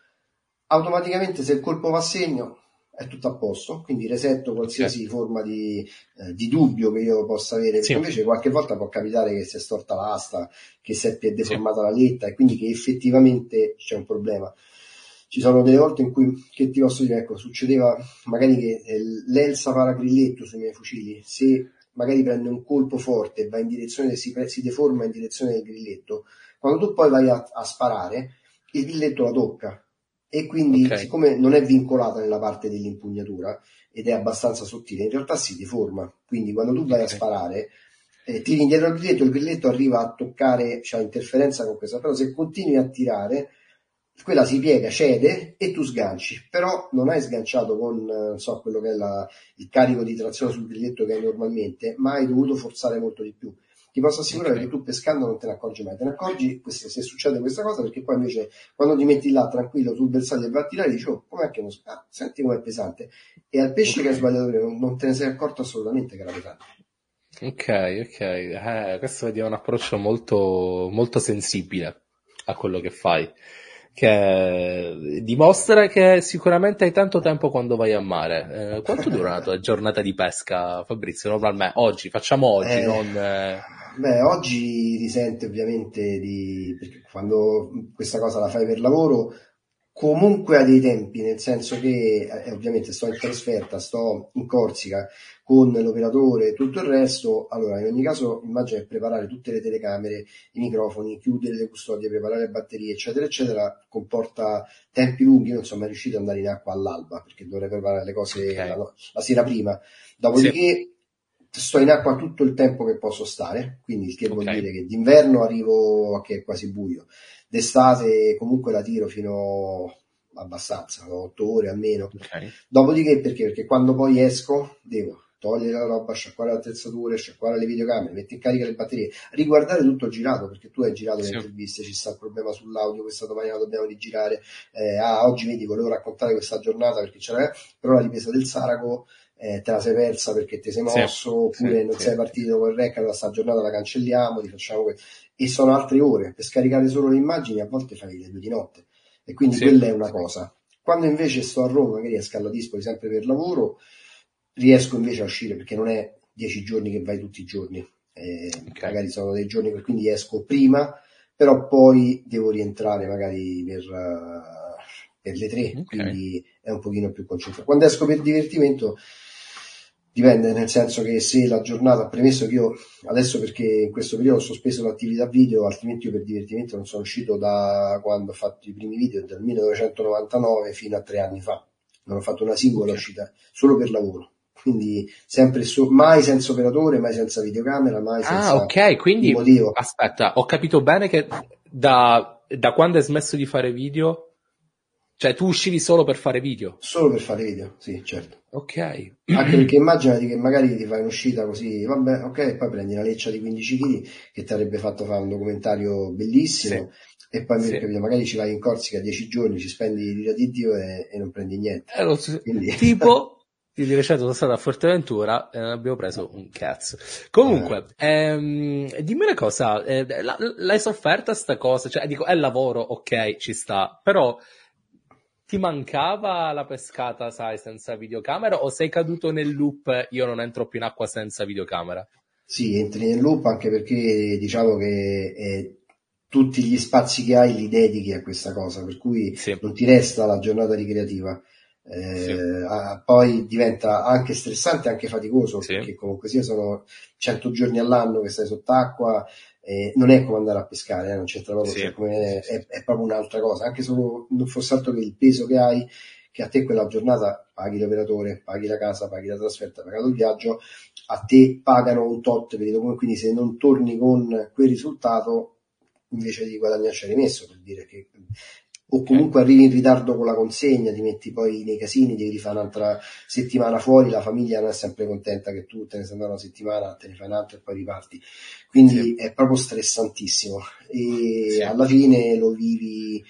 Automaticamente, se il colpo va a segno, è tutto a posto, quindi resetto qualsiasi sì. forma di, eh, di, dubbio che io possa avere, sì. invece qualche volta può capitare che si è storta l'asta, che si è deformata sì. la letta e quindi che effettivamente c'è un problema. Ci sono delle volte in cui, che ti posso dire, ecco, succedeva magari che eh, l'Elsa paragrilletto sui miei fucili, se magari prende un colpo forte e va in direzione, si, si deforma in direzione del grilletto, quando tu poi vai a, a sparare, il grilletto la tocca, e quindi okay. siccome non è vincolata nella parte dell'impugnatura ed è abbastanza sottile, in realtà si deforma. Quindi quando tu vai a sparare, eh, tiri indietro il grilletto, il grilletto arriva a toccare, c'è cioè interferenza con questa, però se continui a tirare, quella si piega, cede e tu sganci, però non hai sganciato con non so, quello che è la, il carico di trazione sul grilletto che hai normalmente, ma hai dovuto forzare molto di più. Ti posso assicurare okay. che tu pescando non te ne accorgi mai, te ne accorgi se succede questa cosa perché poi invece quando ti metti là tranquillo sul bersaglio e vai a tirare dici oh com'è che non ah, senti com'è pesante e al pesce okay. che hai sbagliato non, non te ne sei accorto assolutamente che era pesante. Ok, ok, eh, questo è un approccio molto, molto sensibile a quello che fai che dimostra che sicuramente hai tanto tempo quando vai a mare. Eh, quanto dura la tua giornata di pesca, Fabrizio? Normalmente oggi, facciamo oggi, eh, non... Eh... Beh, oggi risente ovviamente di... perché quando questa cosa la fai per lavoro comunque ha dei tempi, nel senso che eh, ovviamente sto in trasferta, sto in Corsica con l'operatore e tutto il resto, allora in ogni caso immagino che preparare tutte le telecamere, i microfoni, chiudere le custodie, preparare le batterie, eccetera, eccetera, comporta tempi lunghi, io non sono mai riuscito ad andare in acqua all'alba, perché dovrei preparare le cose okay. la, la, sera prima. Dopodiché sì. Sto in acqua tutto il tempo che posso stare, quindi il che okay. vuol dire che d'inverno arrivo a che è quasi buio d'estate comunque la tiro fino abbastanza, 8 ore almeno. Okay. Dopodiché perché? Perché quando poi esco devo togliere la roba, sciacquare le attrezzature, sciacquare le videocamere, mettere in carica le batterie, riguardare tutto girato, perché tu hai girato sì. le interviste, ci sta il problema sull'audio, questa domani la dobbiamo rigirare, eh, ah, oggi vedi, volevo raccontare questa giornata perché c'era, però la ripresa del Saraco eh, te la sei persa perché ti sei mosso, sì, oppure sì, non sei partito con il rec, allora sta giornata la cancelliamo, ti facciamo questo e sono altre ore per scaricare solo le immagini a volte fai le due di notte e quindi sì. quella è una cosa quando invece sto a Roma magari esco alla Dispoli sempre per lavoro riesco invece a uscire perché non è dieci giorni che vai tutti i giorni eh, okay. magari sono dei giorni per quindi esco prima però poi devo rientrare magari per, uh, per le tre okay. quindi è un pochino più concentrato quando esco per divertimento Dipende, nel senso che se la giornata, premesso che io adesso perché in questo periodo ho sospeso l'attività video, altrimenti io per divertimento non sono uscito da quando ho fatto i primi video, dal 1999 fino a tre anni fa. Non ho fatto una singola uscita, solo per lavoro. Quindi sempre su, mai senza operatore, mai senza videocamera, mai ah, senza Ah, ok, quindi motivo. aspetta, ho capito bene che da, da quando hai smesso di fare video cioè, tu uscivi solo per fare video? Solo per fare video, sì, certo. Ok. Anche perché immaginati che magari ti fai un'uscita così, vabbè, ok, poi prendi una leccia di 15 kg che ti avrebbe fatto fare un documentario bellissimo. Sì. E poi sì. magari ci vai in Corsica 10 giorni, ci spendi l'ira di Dio e, e non prendi niente. Eh, so, Quindi... Tipo, di recente sono stato a Forteventura e non abbiamo preso un cazzo. Comunque, eh. ehm, dimmi una cosa, eh, l'hai sofferta sta cosa? Cioè, dico, è lavoro, ok, ci sta, però ti mancava la pescata, sai, senza videocamera o sei caduto nel loop io non entro più in acqua senza videocamera? Sì, entri nel loop anche perché diciamo che eh, tutti gli spazi che hai li dedichi a questa cosa, per cui sì. non ti resta la giornata ricreativa. Eh, sì. ah, poi diventa anche stressante, anche faticoso, sì. perché comunque sia sono 100 giorni all'anno che stai sott'acqua, eh, non è come andare a pescare, eh, non c'entra proprio, sì. cioè, come, è, è, proprio un'altra cosa, anche solo non fosse altro che il peso che hai, che a te quella giornata paghi l'operatore, paghi la casa, paghi la trasferta, pagato il viaggio, a te pagano un tot quindi se non torni con quel risultato invece di guadagnarci rimesso per dire che o comunque arrivi in ritardo con la consegna, ti metti poi nei casini, devi fare un'altra settimana fuori, la famiglia non è sempre contenta che tu te ne sei andato una settimana, te ne fai un'altra e poi riparti. Quindi sì. è proprio stressantissimo e sì. alla fine lo vivi,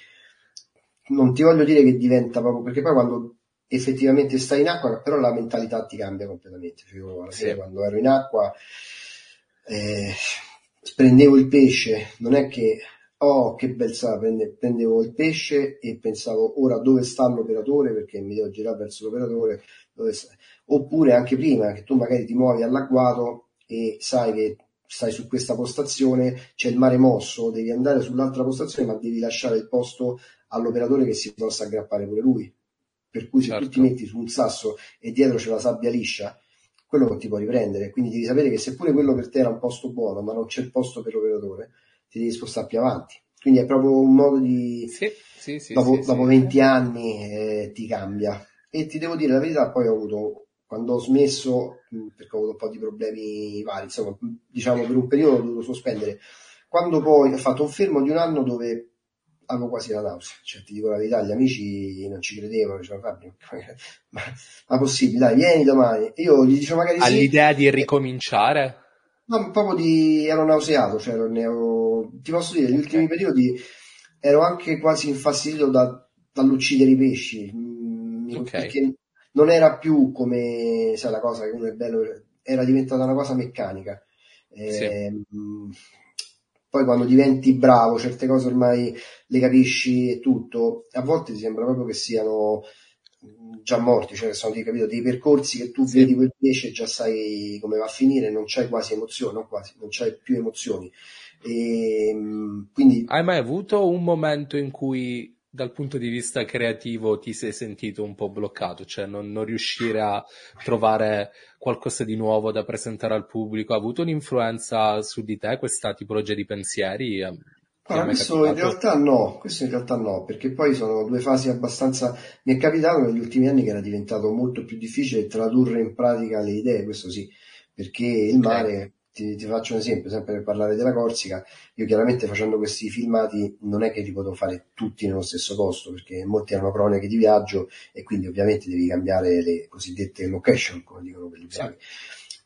non ti voglio dire che diventa proprio, perché poi quando effettivamente stai in acqua, però la mentalità ti cambia completamente. Cioè, io alla fine quando ero in acqua eh, prendevo il pesce, non è che oh che bel sa, prendevo il pesce e pensavo ora dove sta l'operatore perché mi devo girare verso l'operatore, oppure anche prima che tu magari ti muovi all'agguato e sai che stai su questa postazione, c'è il mare mosso, devi andare sull'altra postazione ma devi lasciare il posto all'operatore che si possa aggrappare pure lui. Per cui se certo. tu ti metti su un sasso e dietro c'è la sabbia liscia, quello non ti può riprendere. Quindi devi sapere che seppure quello per te era un posto buono, ma non c'è il posto per l'operatore, ti devi spostare più avanti. Quindi è proprio un modo di... Sì, sì, dopo, dopo 20 anni eh, ti cambia. E ti devo dire la verità, poi ho avuto quando ho smesso, perché ho avuto un po' di problemi vari, insomma, diciamo per un periodo ho dovuto sospendere. Quando poi ho fatto un fermo di un anno dove avevo quasi la nausea, cioè ti dico la verità, gli amici non ci credevano, dicevano Fabio, ma, ma possibile, dai, vieni domani. Io gli dicevo magari All'idea sì. di ricominciare? No, proprio di, ero nauseato, cioè non ne ero, ti posso dire, negli okay. ultimi periodi ero anche quasi infastidito da, dall'uccidere i pesci, mm, okay. perché non era più come, sai la cosa che uno è bello, era diventata una cosa meccanica. Sì. Eh, poi quando diventi bravo, certe cose ormai le capisci e tutto, a volte ti sembra proprio che siano già morti, cioè sono dei, capito, dei percorsi che tu sì. vedi quel pesce e già sai come va a finire, non c'hai quasi emozioni, non quasi, non c'hai più emozioni. E, ehm, quindi... Hai mai avuto un momento in cui dal punto di vista creativo ti sei sentito un po' bloccato, cioè non, non, riuscire a trovare qualcosa di nuovo da presentare al pubblico? Ha avuto un'influenza su di te questa tipologia di pensieri? Allora, questo in realtà no, questo in realtà no, perché poi sono due fasi abbastanza... Mi è capitato negli ultimi anni che era diventato molto più difficile tradurre in pratica le idee, questo sì, perché il mare ti, ti, faccio un esempio, sempre per parlare della Corsica, io chiaramente facendo questi filmati non è che li potevo fare tutti nello stesso posto, perché molti erano cronache di viaggio e quindi ovviamente devi cambiare le cosiddette location, come dicono quelli bravi.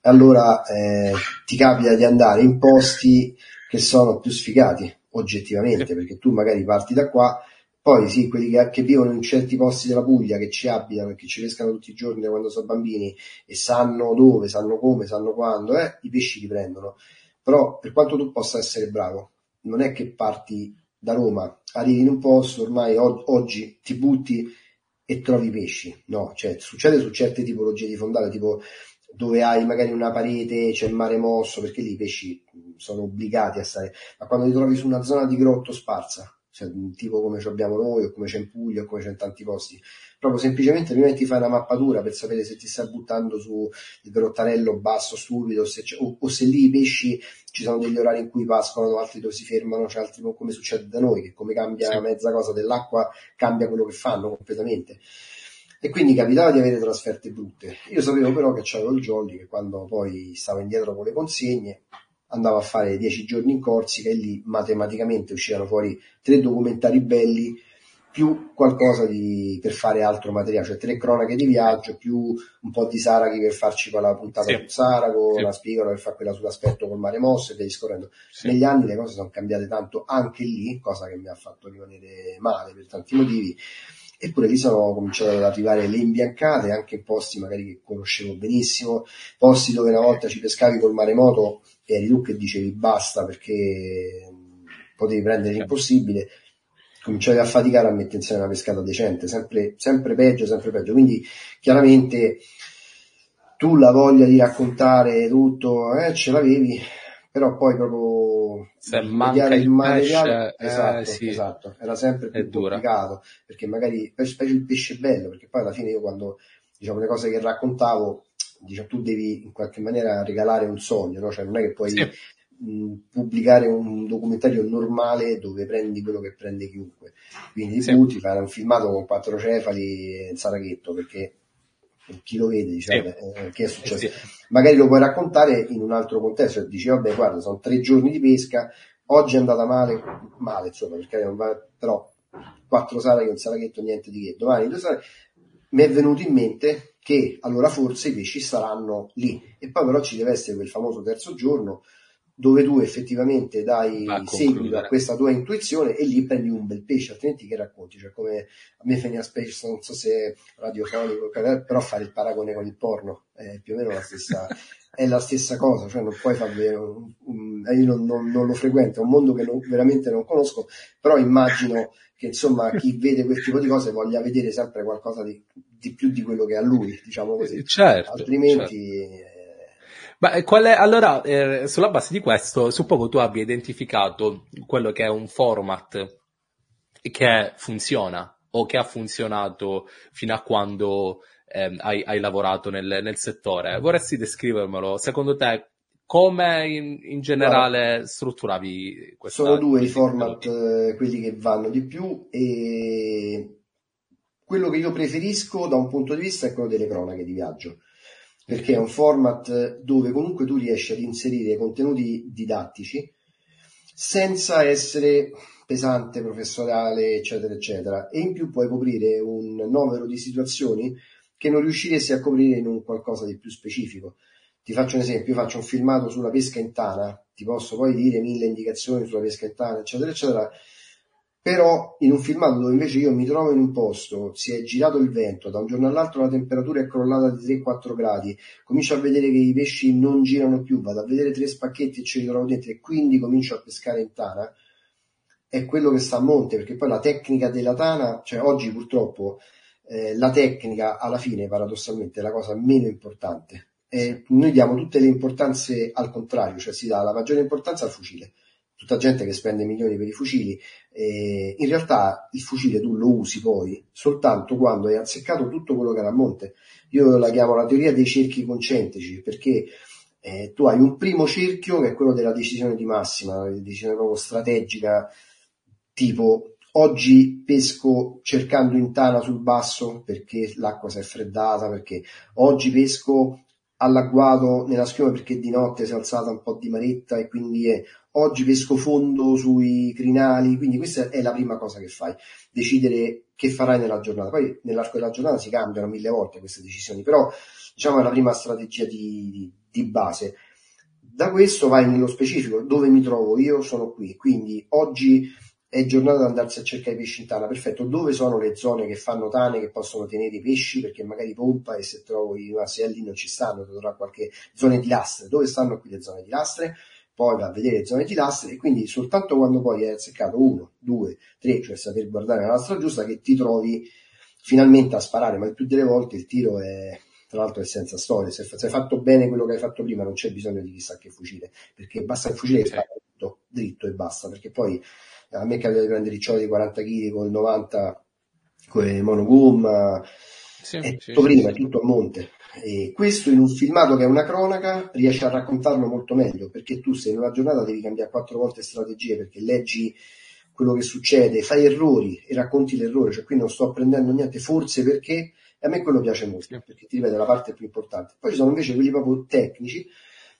Allora eh, ti capita di andare in posti che sono più sfigati, oggettivamente, perché tu magari parti da qua poi sì, quelli che, che, vivono in certi posti della Puglia, che ci abitano e che ci pescano tutti i giorni da quando sono bambini e sanno dove, sanno come, sanno quando, eh, i pesci li prendono. Però per quanto tu possa essere bravo, non è che parti da Roma, arrivi in un posto, ormai o- oggi ti butti e trovi pesci. No, cioè succede su certe tipologie di fondale, tipo dove hai magari una parete, c'è il mare mosso, perché lì i pesci sono obbligati a stare, ma quando ti trovi su una zona di grotto sparsa, cioè, tipo come ci abbiamo noi o come c'è in Puglia o come c'è in tanti posti. Proprio semplicemente prima ti fai una mappatura per sapere se ti stai buttando su il grottarello basso, stupido, o se, o, o se lì i pesci ci sono degli orari in cui pascolano, altri dove si fermano, c'è altri come succede da noi, che come cambia sì. mezza cosa dell'acqua, cambia quello che fanno completamente. E quindi capitava di avere trasferte brutte. Io sapevo però che c'avevo il jolly, che quando poi stavo indietro con le consegne, andavo a fare dieci giorni in Corsica e lì matematicamente uscivano fuori tre documentari belli più qualcosa di, per fare altro materiale, cioè tre cronache di viaggio, più un po' di Saraghi per farci quella puntata sì. su Sarago, sì. la Spigola per fare quella sull'aspetto col mare mosso e via discorrendo. Sì. Negli anni le cose sono cambiate tanto anche lì, cosa che mi ha fatto rimanere male per tanti motivi. Eppure lì sono cominciate ad arrivare le imbiancate, anche in posti magari che conoscevo benissimo, posti dove una volta ci pescavi col maremoto eri tu che dicevi basta perché potevi prendere l'impossibile, cominciavi a faticare a mettere insieme una pescata decente, sempre, sempre peggio, sempre peggio. Quindi chiaramente tu la voglia di raccontare tutto eh, ce l'avevi, però poi proprio se manca il, materiale, pesce, esatto, eh, sì. esatto, era sempre più complicato, perché magari specie il pesce bello, perché poi alla fine io quando diciamo le cose che raccontavo diciamo, tu devi in qualche maniera regalare un sogno, no? cioè non è che puoi sì. mh, pubblicare un documentario normale dove prendi quello che prende chiunque. Quindi sì. tu ti fai un filmato con quattro cefali e il saraghetto perché chi lo vede dice sì. eh, che è successo. Magari lo puoi raccontare in un altro contesto, dici vabbè guarda sono tre giorni di pesca, oggi è andata male, male insomma perché non va, però quattro saraghi, un saraghetto, niente di che, domani due saraghi, mi è venuto in mente che allora forse i pesci saranno lì. E poi però ci deve essere quel famoso terzo giorno dove tu effettivamente dai seguito a questa tua intuizione e lì prendi un bel pesce, altrimenti che racconti? Cioè come a me Phineas Space, non so se radiofonico, però fare il paragone con il porno è più o meno la stessa, è la stessa cosa, cioè non puoi far vedere, un, un, io non, non, non, lo frequento, è un mondo che non, veramente non conosco, però immagino che insomma chi vede quel tipo di cose voglia vedere sempre qualcosa di, di più di quello che ha lui, diciamo così. Certo, altrimenti... Certo. Ma è, allora, eh, sulla base di questo, suppongo tu abbia identificato quello che è un format che funziona o che ha funzionato fino a quando eh, hai, hai, lavorato nel, nel, settore. Vorresti descrivermelo? Secondo te, come in, in generale Guarda, strutturavi questo? Sono due i format, eh, quelli che vanno di più e quello che io preferisco da un punto di vista è quello delle cronache di viaggio. Perché è un format dove comunque tu riesci ad inserire contenuti didattici senza essere pesante, professorale, eccetera, eccetera. E in più puoi coprire un novero di situazioni che non riusciresti a coprire in un qualcosa di più specifico. Ti faccio un esempio, io faccio un filmato sulla pesca in tana, ti posso poi dire mille indicazioni sulla pesca in tana, eccetera, eccetera, però in un filmato dove invece io mi trovo in un posto, si è girato il vento, da un giorno all'altro la temperatura è crollata di 3-4 gradi, comincio a vedere che i pesci non girano più, vado a vedere tre spacchetti e ce li trovo dentro e quindi comincio a pescare in tana, è quello che sta a monte, perché poi la tecnica della tana, cioè oggi purtroppo eh, la tecnica alla fine paradossalmente è la cosa meno importante. E noi diamo tutte le importanze al contrario, cioè si dà la maggiore importanza al fucile tutta gente che spende milioni per i fucili, eh, in realtà il fucile tu lo usi poi soltanto quando hai azzeccato tutto quello che era a monte. Io la chiamo la teoria dei cerchi concentrici perché eh, tu hai un primo cerchio che è quello della decisione di massima, la decisione proprio strategica, tipo oggi pesco cercando in tana sul basso perché l'acqua si è freddata, perché oggi pesco all'agguato nella schiuma perché di notte si è alzata un po' di maretta e quindi è oggi pesco fondo sui crinali, quindi questa è la prima cosa che fai, decidere che farai nella giornata. Poi nell'arco della giornata si cambiano mille volte queste decisioni, però diciamo è la prima strategia di, di, base. Da questo vai nello specifico, dove mi trovo io sono qui, quindi oggi è giornata da andarsi a cercare i pesci in tana, perfetto, dove sono le zone che fanno tane che possono tenere i pesci perché magari pompa e se trovo i maselli non ci stanno, troverà qualche zone di lastre, dove stanno qui le zone di lastre? Poi va a vedere le zone di lastre e quindi soltanto quando poi hai azzeccato uno, due, tre, cioè saper guardare la lastra giusta che ti trovi finalmente a sparare, ma il più delle volte il tiro è tra l'altro è senza storia, se, hai fatto bene quello che hai fatto prima non c'è bisogno di chissà che fucile, perché basta il fucile che spara dritto, dritto e basta, perché poi a me capita di prendere riccioli di 40 kg con il 90 con monogomma, sì, è tutto sì, prima, è tutto a monte, e questo in un filmato che è una cronaca riesce a raccontarlo molto meglio perché tu se in una giornata devi cambiare quattro volte strategie perché leggi quello che succede, fai errori e racconti l'errore, cioè qui non sto apprendendo niente, forse perché a me quello piace molto, perché ti ripete la parte più importante. Poi ci sono invece quelli proprio tecnici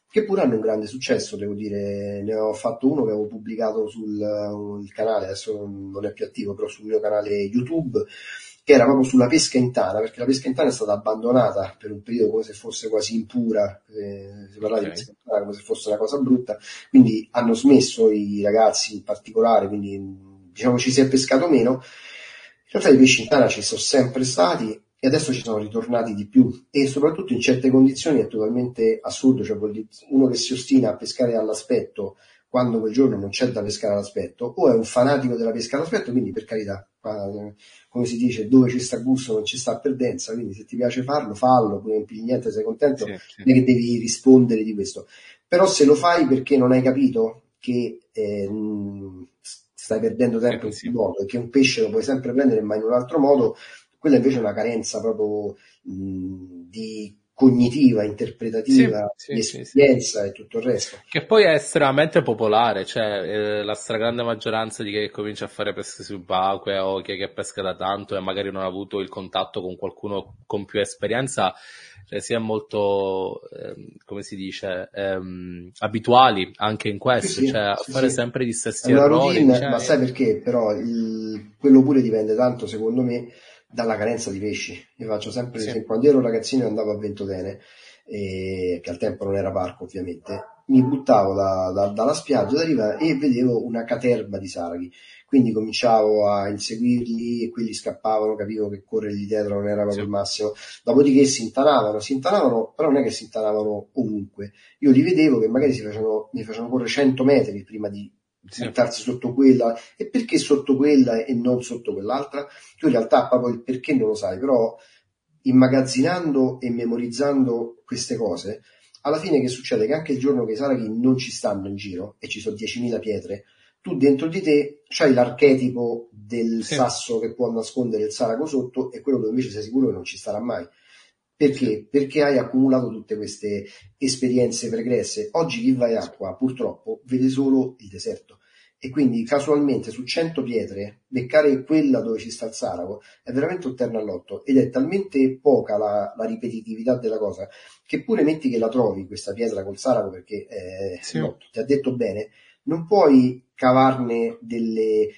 che pure hanno un grande successo, devo dire, ne ho fatto uno che avevo pubblicato sul uh, canale, adesso non è più attivo, però sul mio canale YouTube, che era proprio sulla pesca in tana, perché la pesca in tana è stata abbandonata per un periodo come se fosse quasi impura, eh, si parlava okay. di pesca in tana come se fosse una cosa brutta, quindi hanno smesso i ragazzi in particolare, quindi diciamo ci si è pescato meno. In realtà i pesci in tana ci sono sempre stati e adesso ci sono ritornati di più e soprattutto in certe condizioni è totalmente assurdo, cioè uno che si ostina a pescare all'aspetto quando quel giorno non c'è da pescare all'aspetto, o è un fanatico della pesca all'aspetto, quindi per carità, come si dice, dove ci sta gusto non ci sta perdenza, quindi se ti piace farlo, fallo, poi non pigli niente, sei contento, sì, sì. non è che devi rispondere di questo. Però se lo fai perché non hai capito che eh, stai perdendo tempo in quel modo e che un pesce lo puoi sempre prendere ma in un altro modo, quella invece è una carenza proprio mh, di cognitiva, interpretativa, sì, di sì, esperienza sì, e tutto il resto. Che poi è estremamente popolare, cioè eh, la stragrande maggioranza di chi che comincia a fare pesca subacquee o chi che pesca da tanto e magari non ha avuto il contatto con qualcuno con più esperienza, cioè si è molto, eh, come si dice, ehm, abituali anche in questo, cioè a fare sempre gli stessi errori. Routine, cioè... Ma sai perché? Però il, quello pure dipende tanto, secondo me, dalla carenza di pesci. Io faccio sempre sì. quando ero ragazzino andavo a Ventotene, eh, che al tempo non era parco ovviamente, mi buttavo da, da, dalla spiaggia da riva e vedevo una caterba di saraghi. Quindi cominciavo a inseguirli e quelli scappavano, capivo che corrergli dietro non era proprio il massimo. Dopodiché si intanavano, si intanavano, però non è che si intanavano ovunque. Io li vedevo che magari si facevano, mi facevano correre 100 metri prima di buttarsi sotto quella e perché sotto quella e non sotto quell'altra tu in realtà proprio il perché non lo sai però immagazzinando e memorizzando queste cose alla fine che succede? Che anche il giorno che i saraghi non ci stanno in giro e ci sono 10.000 pietre tu dentro di te c'hai l'archetipo del sì. sasso che può nascondere il sarago sotto e quello dove invece sei sicuro che non ci starà mai perché? Perché hai accumulato tutte queste esperienze pregresse. Oggi chi va in acqua purtroppo vede solo il deserto e quindi casualmente su 100 pietre beccare quella dove ci sta il Saraco è veramente un terno all'otto ed è talmente poca la, la, ripetitività della cosa che pure metti che la trovi questa pietra col Saraco perché eh, sì. no, ti ha detto bene, non puoi cavarne delle,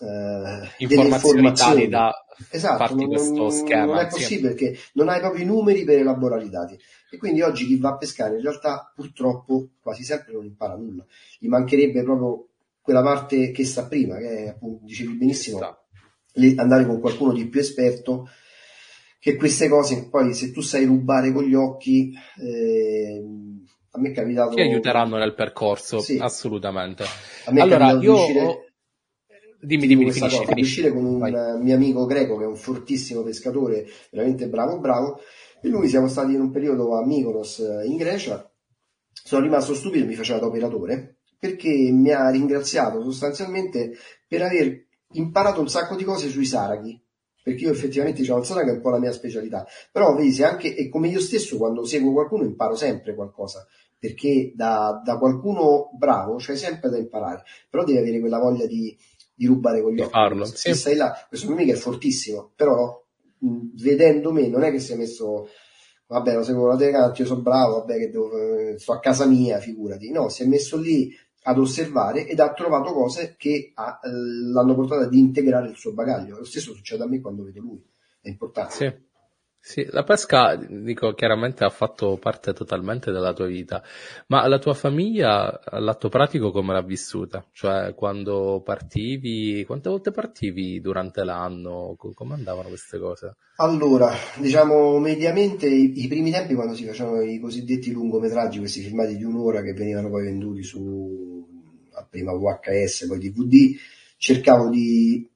uh, informazioni, informazioni. da esatto, non, questo schema. Non è possibile sì. perché non hai proprio i numeri per elaborare i dati. E quindi oggi chi va a pescare in realtà purtroppo quasi sempre non impara nulla. Gli mancherebbe proprio quella parte che sta prima, che è, appunto, dicevi benissimo, andare con qualcuno di più esperto che queste cose poi se tu sai rubare con gli occhi eh, a me è capitato ti aiuteranno nel percorso sì. assolutamente a me allora io uscire, dimmi dimmi di finisci, cosa, finisci. uscire con un Vai. mio amico greco che è un fortissimo pescatore veramente bravo bravo. E lui siamo stati in un periodo a Mykonos in Grecia. Sono rimasto stupido mi faceva da operatore perché mi ha ringraziato sostanzialmente per aver imparato un sacco di cose sui saraghi. Perché io effettivamente diciamo il sarago è un po' la mia specialità. Però vedi se anche e come io stesso quando seguo qualcuno imparo sempre qualcosa. Perché da, da qualcuno bravo c'è sempre da imparare. Però devi avere quella voglia di, di rubare con gli occhi farlo, sì. stai là questo mio amico è fortissimo però mh, vedendo me non è che si è messo vabbè lo seguo la telecamera io sono bravo vabbè che devo, eh, sto a casa mia figurati no si è messo lì ad osservare ed ha trovato cose che ha, eh, l'hanno portato ad integrare il suo bagaglio. Lo stesso succede a me quando vedo lui, è importante. Sì. Sì, la pesca, dico, chiaramente ha fatto parte totalmente della tua vita, ma la tua famiglia, all'atto pratico, come l'ha vissuta? Cioè, quando partivi, quante volte partivi durante l'anno? Come andavano queste cose? Allora, diciamo, mediamente i, i primi tempi quando si facevano i cosiddetti lungometraggi, questi filmati di un'ora che venivano poi venduti su, prima VHS, poi DVD, cercavo di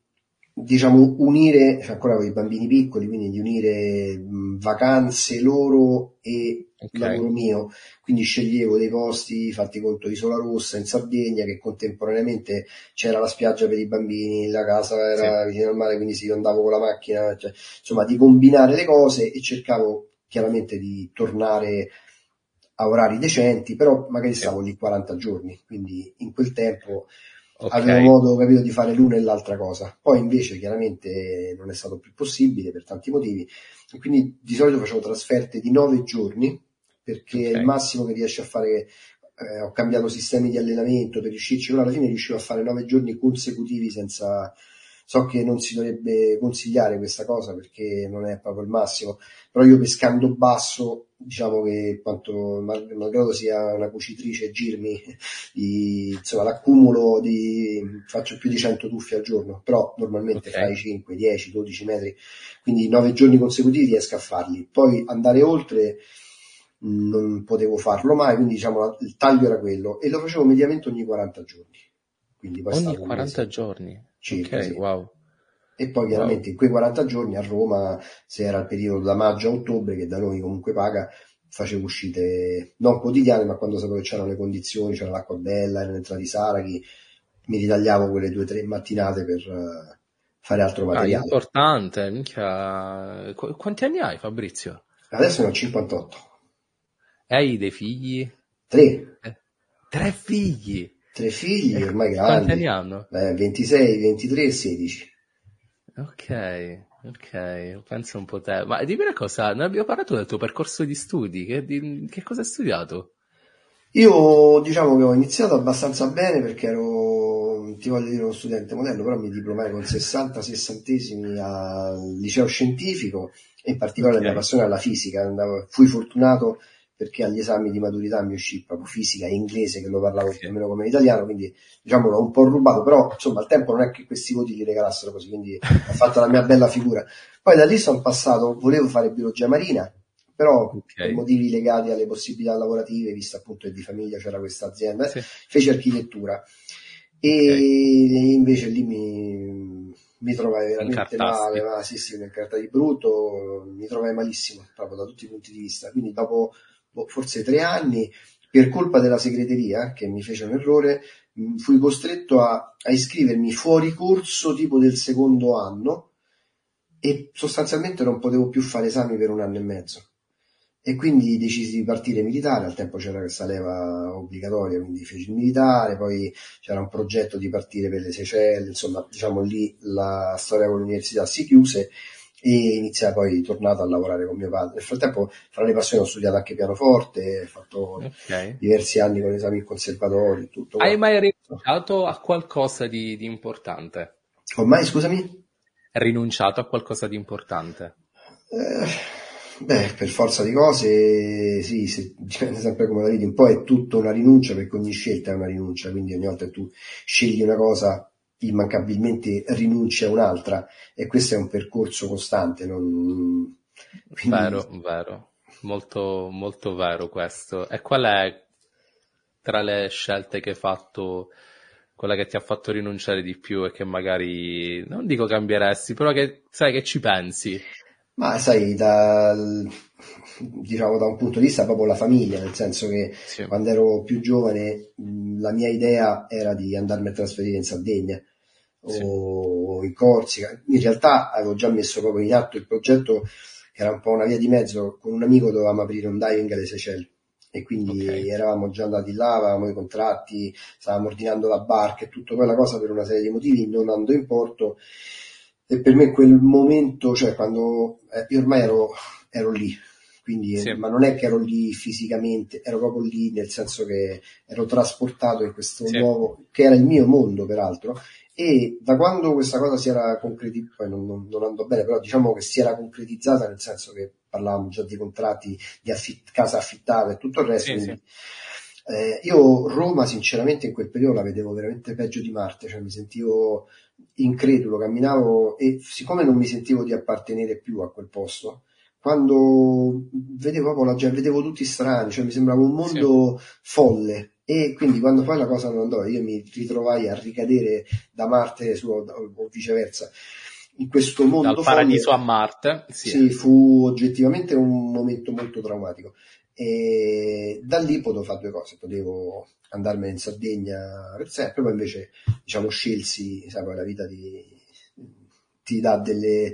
diciamo, unire, cioè ancora con i bambini piccoli, quindi di unire vacanze loro e okay. lavoro mio. Quindi sceglievo dei posti, fatti conto, Isola Rossa in Sardegna, che contemporaneamente c'era la spiaggia per i bambini, la casa era sì. vicino al mare, quindi si andavo con la macchina, cioè, insomma, di combinare le cose e cercavo chiaramente di tornare a orari decenti, però magari stavo lì 40 giorni, quindi in quel tempo okay. avevo modo capito, di fare l'una e l'altra cosa. Poi invece chiaramente non è stato più possibile per tanti motivi e quindi di solito facevo trasferte di nove giorni perché okay. è il massimo che riesci a fare. Eh, ho cambiato sistemi di allenamento per riuscirci, però alla fine riuscivo a fare nove giorni consecutivi senza, so che non si dovrebbe consigliare questa cosa perché non è proprio il massimo, però io pescando basso diciamo che quanto malgrado sia una cucitrice girmi di, insomma l'accumulo di faccio più di 100 tuffi al giorno però normalmente okay. fai 5, 10, 12 metri quindi 9 giorni consecutivi riesco a farli. Poi andare oltre non potevo farlo mai quindi diciamo il taglio era quello e lo facevo mediamente ogni 40 giorni. Quindi ogni 40 giorni? Circa okay, sì. wow e poi chiaramente in quei 40 giorni a Roma, se era il periodo da maggio a ottobre, che da noi comunque paga, facevo uscite non quotidiane, ma quando sapevo che c'erano le condizioni, c'era l'acqua bella, erano entrati i saraghi, mi ritagliavo quelle due o tre mattinate per uh, fare altro ah, materiale. Ah, importante, minchia. Qu- quanti anni hai Fabrizio? Adesso ne ho 58. E hai dei figli? Tre. Eh, tre figli? Tre figli, ormai grandi. Quanti anni hanno? Eh, 26, 23 e 16. Ok, ok, penso un po' te. Ma dimmi una cosa, non abbiamo parlato del tuo percorso di studi, che, di, che cosa hai studiato? Io diciamo che ho iniziato abbastanza bene perché ero, ti voglio dire, uno studente modello, però mi diplomai con 60 sessantesimi al liceo scientifico e in particolare okay. la mia passione alla fisica. Andavo, fui fortunato perché agli esami di maturità mi uscì proprio fisica e inglese che lo parlavo più o meno come italiano, quindi diciamo l'ho un po' rubato, però insomma al tempo non è che questi voti li regalassero così, quindi ho fatto la mia bella figura. Poi da lì sono passato, volevo fare biologia marina, però okay. per motivi legati alle possibilità lavorative, visto appunto che di famiglia c'era questa azienda, sì. feci architettura. E okay. invece lì mi, mi trovai veramente male, ma sì, sì, mi incartati brutto, mi trovai malissimo proprio da tutti i punti di vista. Quindi dopo boh, forse tre anni, per colpa della segreteria che mi fece un errore, fui costretto a, a iscrivermi fuori corso tipo del secondo anno e sostanzialmente non potevo più fare esami per un anno e mezzo. e quindi decisi di partire militare, al tempo c'era questa leva obbligatoria, quindi feci il militare, poi c'era un progetto di partire per le Seychelles, insomma diciamo lì la storia con l'università si chiuse e iniziai poi tornato a lavorare con mio padre. Nel frattempo, fra le passioni, ho studiato anche pianoforte, ho fatto okay. diversi anni con esami in conservatori. Tutto Hai mai rinunciato a qualcosa di, di importante? Ormai, scusami? Rinunciato a qualcosa di importante? Eh, beh, per forza di cose, sì, se, dipende sempre come la vedi. Un po' è tutto una rinuncia, perché ogni scelta è una rinuncia, quindi ogni volta che tu scegli una cosa immancabilmente rinunci a un'altra e questo è un percorso costante. Non... Quindi... Vero, vero, molto, molto vero questo. E qual è tra le scelte che hai fatto quella che ti ha fatto rinunciare di più e che magari non dico cambieresti, però che sai che ci pensi? Ma sai, da, diciamo, da un punto di vista proprio la famiglia, nel senso che sì. quando ero più giovane la mia idea era di andarmi a trasferire in Sardegna sì. o in Corsica. In realtà avevo già messo proprio in atto il progetto, che era un po' una via di mezzo, con un amico dovevamo aprire un diving alle Seychelles e quindi okay. eravamo già andati là, avevamo i contratti, stavamo ordinando la barca e tutto, poi la cosa per una serie di motivi non andò in porto e per me quel momento, cioè quando eh, io ormai ero, ero lì, quindi, sì. ma non è che ero lì fisicamente, ero proprio lì nel senso che ero trasportato in questo sì. nuovo, che era il mio mondo peraltro, e da quando questa cosa si era concretizzata, poi non, non, non, andò bene, però diciamo che si era concretizzata nel senso che parlavamo già di contratti di affitt- casa affittata e tutto il resto. Sì, quindi, sì. Eh, io Roma sinceramente in quel periodo la vedevo veramente peggio di Marte, cioè mi sentivo incredulo, camminavo e siccome non mi sentivo di appartenere più a quel posto, quando vedevo proprio la gente, vedevo tutti strani, cioè mi sembrava un mondo sì. folle e quindi quando poi la cosa non andò, io mi ritrovai a ricadere da Marte su, o viceversa in questo mondo dal paradiso folle, a Marte sì. sì. fu oggettivamente un momento molto traumatico e da lì potevo fare due cose potevo andarmene in Sardegna per sempre poi invece diciamo scelsi sai la vita ti, ti dà delle,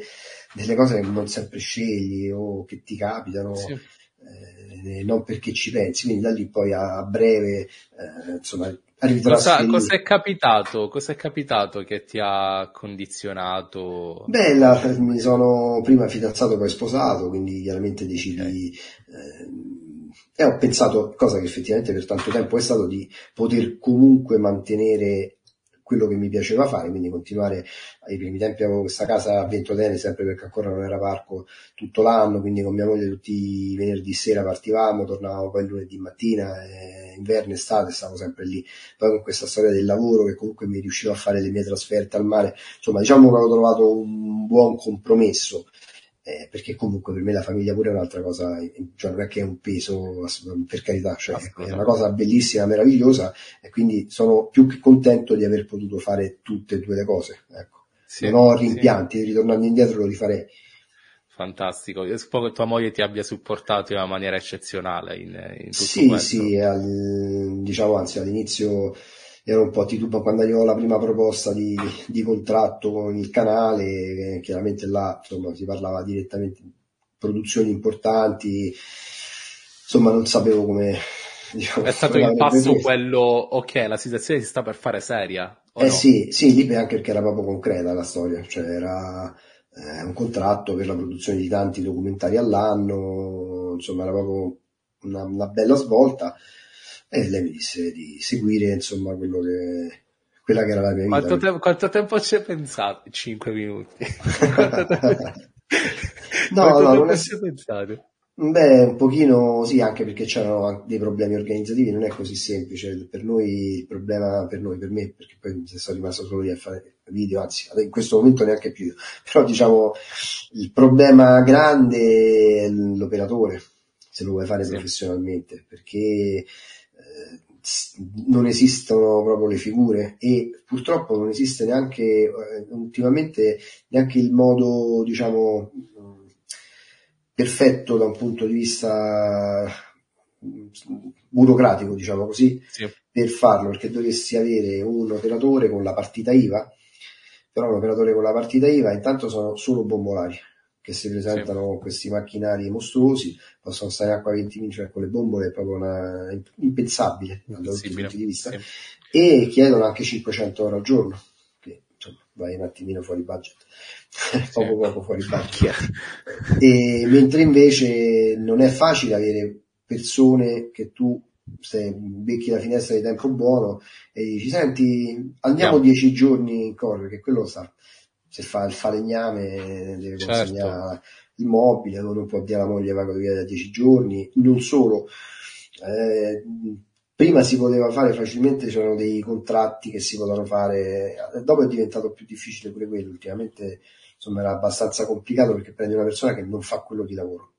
delle cose che non sempre scegli o che ti capitano sì eh, non perché ci pensi, quindi da lì poi a breve, eh, insomma, Cosa, cosa, è capitato? Cosa è capitato che ti ha condizionato? Beh, la, mi sono prima fidanzato, poi sposato, quindi chiaramente decidi. Okay. Eh, e ho pensato, cosa che effettivamente per tanto tempo è stato, di poter comunque mantenere quello che mi piaceva fare, quindi continuare ai primi tempi avevo questa casa a Ventotene sempre perché ancora non era parco tutto l'anno, quindi con mia moglie tutti i venerdì sera partivamo, tornavamo poi lunedì mattina, eh, inverno, estate, stavo sempre lì, poi con questa storia del lavoro che comunque mi riuscivo a fare le mie trasferte al mare, insomma diciamo che avevo trovato un buon compromesso eh, perché comunque per me la famiglia pure è un'altra cosa, cioè non è che è un peso, per carità, cioè è una cosa bellissima, meravigliosa e quindi sono più che contento di aver potuto fare tutte e due le cose. Ecco. Sì, non ho rimpianti, sì. ritornando indietro lo rifarei. Fantastico, io spero che tua moglie ti abbia supportato in una maniera eccezionale in, in tutto sì, questo. Sì, sì, diciamo anzi all'inizio ero un po' titubato quando arrivò la prima proposta di, di contratto con il canale, eh, chiaramente là insomma, si parlava direttamente di produzioni importanti, insomma non sapevo come... Diciamo, è stato il passo preso. quello, ok, la situazione si sta per fare seria. Eh no? sì, sì, lì anche perché era proprio concreta la storia, cioè era eh, un contratto per la produzione di tanti documentari all'anno, insomma era proprio una, una bella svolta e lei mi disse di seguire insomma quello che quella che era la mia vita. Quanto, te- quanto tempo ci hai pensato? 5 minuti. no, quanto no, non è... ci hai pensato? Beh, un pochino sì, anche perché c'erano dei problemi organizzativi, non è così semplice. Per noi, il problema, per noi, per me, perché poi se sono rimasto solo lì a fare video, anzi, in questo momento neanche più. Però diciamo, il problema grande è l'operatore, se lo vuoi fare sì. professionalmente, perché non esistono proprio le figure e purtroppo non esiste neanche eh, ultimamente neanche il modo diciamo perfetto da un punto di vista burocratico diciamo così sì. per farlo perché dovresti avere un operatore con la partita IVA però un operatore con la partita IVA intanto sono solo bombolari che si presentano con questi macchinari mostruosi, possono stare acqua 20 minuti, cioè con le bombole è proprio una, impensabile da tutti i punti di vista, sì. e chiedono anche 500 euro al giorno, che insomma vai un attimino fuori budget, poco poco fuori budget. e, mentre invece non è facile avere persone che tu se becchi la finestra di tempo buono e dici senti andiamo no. dieci giorni in corso perché quello sa se fa il falegname deve certo. consegnare il mobile non può dire alla moglie vado via da dieci giorni. Non solo. Eh, prima si poteva fare facilmente c'erano dei contratti che si potevano fare dopo è diventato più difficile pure quello ultimamente insomma era abbastanza complicato perché prendi una persona che non fa quello di lavoro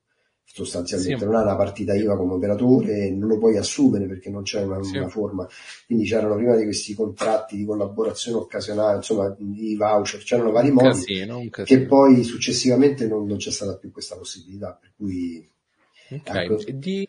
sostanzialmente sì. non ha una partita IVA come operatore non lo puoi assumere perché non c'è una, sì. una, forma quindi c'erano prima di questi contratti di collaborazione occasionale insomma i voucher c'erano vari modi casino, che poi successivamente non, non, c'è stata più questa possibilità per cui okay. ecco. di,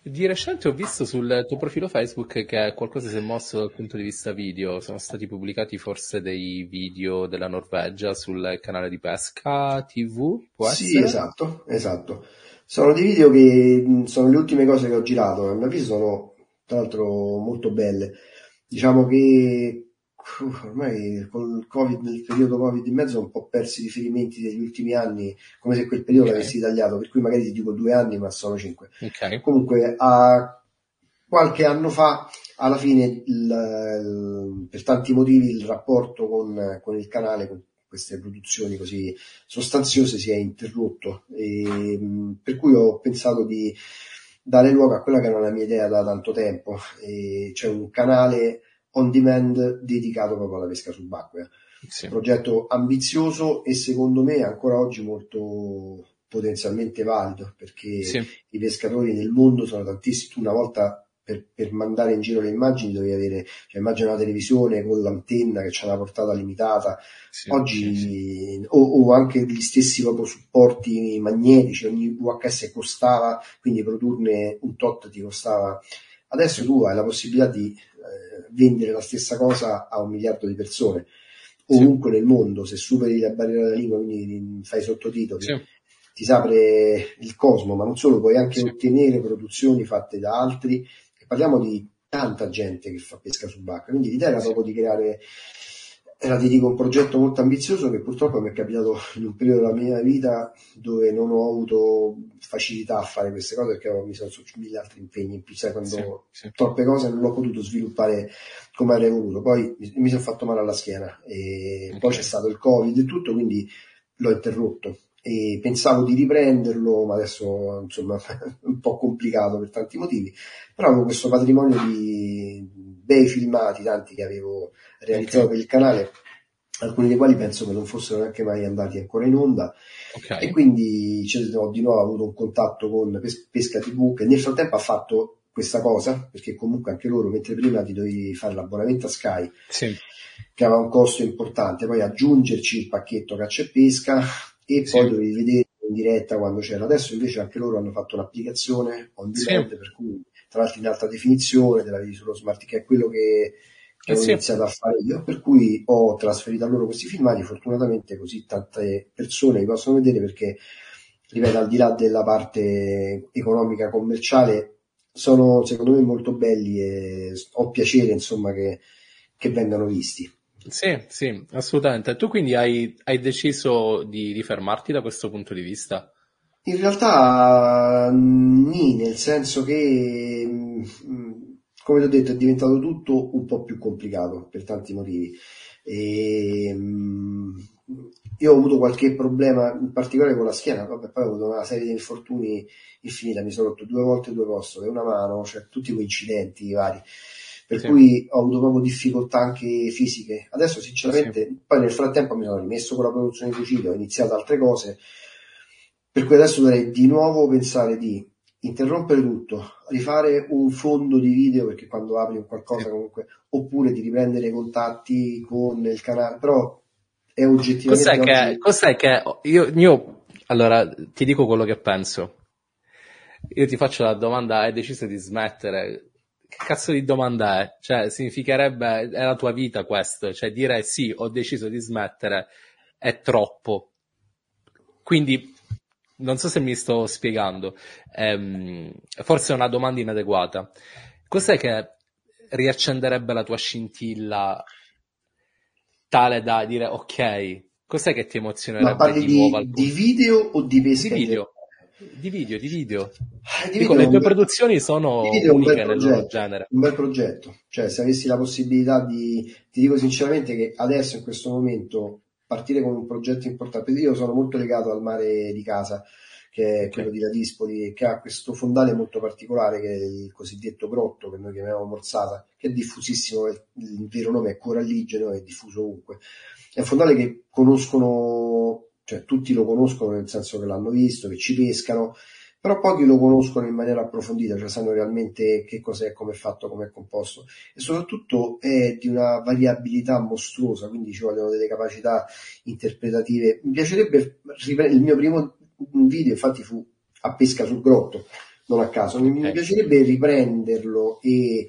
di recente ho visto sul tuo profilo Facebook che qualcosa si è mosso dal punto di vista video, sono stati pubblicati forse dei video della Norvegia sul canale di pesca TV, può sì, essere? esatto, esatto. Sono dei video che sono le ultime cose che ho girato, a mio avviso sono tra l'altro molto belle. Diciamo che ormai col Covid, nel periodo Covid in mezzo, ho un po' persi i riferimenti degli ultimi anni, come se quel periodo okay. l'avessi tagliato, per cui magari ti dico due anni, ma sono cinque. Okay. Comunque, a qualche anno fa, alla fine, il, il, per tanti motivi, il rapporto con, con il canale, con queste produzioni così sostanziose si è interrotto e, per cui ho pensato di dare luogo a quella che era la mia idea da tanto tempo, e cioè un canale on demand dedicato proprio alla pesca subacquea. Sì. Un progetto ambizioso e secondo me ancora oggi molto potenzialmente valido perché sì. i pescatori nel mondo sono tantissimi. Tu una volta per, per, mandare in giro le immagini dovevi avere, cioè immagina una televisione con l'antenna che c'ha una portata limitata, sì, oggi sì, sì. O, o, anche gli stessi proprio supporti magnetici, ogni VHS costava, quindi produrne un tot ti costava. Adesso tu hai la possibilità di eh, vendere la stessa cosa a un miliardo di persone, ovunque nel mondo, se superi la barriera della lingua, quindi fai sottotitoli ti si apre il cosmo, ma non solo, puoi anche sì. ottenere produzioni fatte da altri parliamo di tanta gente che fa pesca subacquea, quindi l'idea era proprio di creare, era ti dico un progetto molto ambizioso che purtroppo mi è capitato in un periodo della mia vita dove non ho avuto facilità a fare queste cose perché mi sono successi mille altri impegni in più, sai, quando sì, sì. troppe cose non ho potuto sviluppare come avrei voluto, poi mi, mi sono fatto male alla schiena e okay. poi c'è stato il covid e tutto, quindi l'ho interrotto e pensavo di riprenderlo, ma adesso insomma è un po' complicato per tanti motivi, però avevo questo patrimonio di bei filmati, tanti che avevo realizzato okay. per il canale, alcuni dei quali penso che non fossero neanche mai andati ancora in onda okay. e quindi ho di nuovo avuto un contatto con Pesca TV che nel frattempo ha fatto questa cosa, perché comunque anche loro, mentre prima ti dovevi fare l'abbonamento a Sky, sì. che aveva un costo importante, poi aggiungerci il pacchetto caccia e pesca, e sì. poi dovevi vedere in diretta quando c'era. Adesso invece anche loro hanno fatto un'applicazione on demand, sì. per cui tra l'altro in alta definizione, te la vedi sullo smart, che è quello che, che eh ho sì. iniziato a fare io, per cui ho trasferito a loro questi filmati, fortunatamente così tante persone li possono vedere perché, ripeto, al di là della parte economica commerciale, sono secondo me molto belli e ho piacere insomma che, che vengano visti. Sì, sì, assolutamente. Tu quindi hai, hai deciso di, di, fermarti da questo punto di vista? In realtà, nì, nel senso che, mm, come ti ho detto, è diventato tutto un po' più complicato per tanti motivi. E, mm, io ho avuto qualche problema, in particolare con la schiena, vabbè, poi ho avuto una serie di infortuni infinita, mi sono rotto due volte due costole, una mano, cioè tutti quei incidenti vari per sì. cui ho avuto proprio difficoltà anche fisiche. Adesso sinceramente, sì. poi nel frattempo mi sono rimesso con la produzione di cucito, ho iniziato altre cose, per cui adesso dovrei di nuovo pensare di interrompere tutto, rifare un fondo di video perché quando apri un qualcosa sì. comunque, oppure di riprendere contatti con il canale, però è oggettivamente... Cos'è, oggi... che, cos'è che io, io, allora ti dico quello che penso. Io ti faccio la domanda, hai deciso di smettere che cazzo di domanda è? Cioè, significherebbe, è la tua vita questo, cioè dire sì, ho deciso di smettere è troppo. Quindi non so se mi sto spiegando, ehm, forse è una domanda inadeguata. Cos'è che riaccenderebbe la tua scintilla tale da dire ok, cos'è che ti emozionerebbe Ma parli di, di, nuovo? di video o di pesca? Di video. Di video, di video. Eh, di Dico, video le tue produzioni sono uniche bel nel loro progetto, genere. un bel progetto. Cioè, se avessi la possibilità di, ti dico sinceramente che adesso in questo momento partire con un progetto importante, io sono molto legato al mare di casa, che è quello di Ladispoli, che ha questo fondale molto particolare che è il cosiddetto grotto, che noi chiamiamo morzata, che è diffusissimo, il vero nome è coralligeno, è diffuso ovunque. È un fondale che conoscono, cioè tutti lo conoscono nel senso che l'hanno visto, che ci pescano, però pochi lo conoscono in maniera approfondita, cioè sanno realmente che cos'è, come è fatto, come è composto e soprattutto è di una variabilità mostruosa, quindi ci vogliono delle capacità interpretative. Mi piacerebbe riprendere il mio primo video, infatti fu a pesca sul grotto, non a caso, mi, mi Ok. piacerebbe riprenderlo e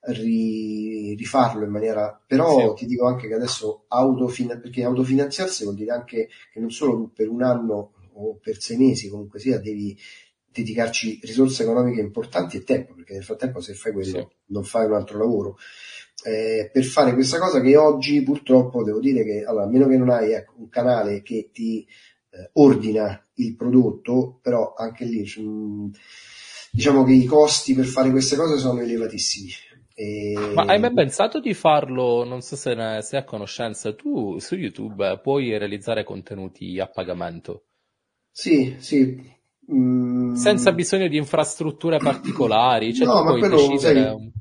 ri- rifarlo in maniera, però Sì. ti dico anche che adesso autofin- perché autofinanziarsi vuol dire anche che non solo per un anno o per sei mesi comunque sia devi dedicarci risorse economiche importanti e tempo, perché nel frattempo se fai quello Sì. non fai un altro lavoro. Eh, per fare questa cosa che oggi purtroppo devo dire che allora, a meno che non hai ecco, un canale che ti eh, ordina il prodotto, però anche lì mh, diciamo che i costi per fare queste cose sono elevatissimi. E- Ma hai mai pensato di farlo? Non so se ne sei a conoscenza. Tu su YouTube puoi realizzare contenuti a pagamento Sì, sì. Mm, senza bisogno di infrastrutture particolari. Cioè, No, ma quello, decidere. sai,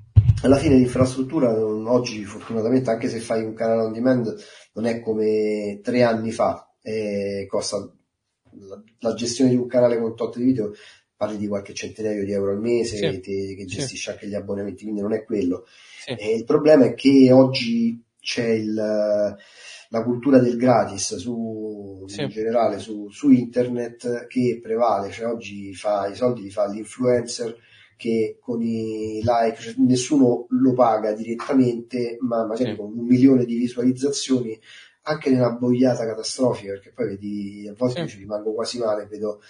alla fine l'infrastruttura oggi fortunatamente anche se fai un canale on demand non è come tre anni fa eh, costa la, la gestione di un canale con tot di video parli di qualche centinaio di euro al mese Sì, che, ti- che sì. gestisci anche gli abbonamenti quindi non è quello Sì. e il problema è che oggi c'è il, la cultura del gratis su, Sì. in generale su, su internet che prevale, cioè oggi fa, i soldi li fa l'influencer che con i like, cioè nessuno lo paga direttamente, ma magari Sì. con un milione di visualizzazioni anche nella boiata catastrofica, perché poi vedi, a volte Sì. ci rimango quasi male, vedo eh,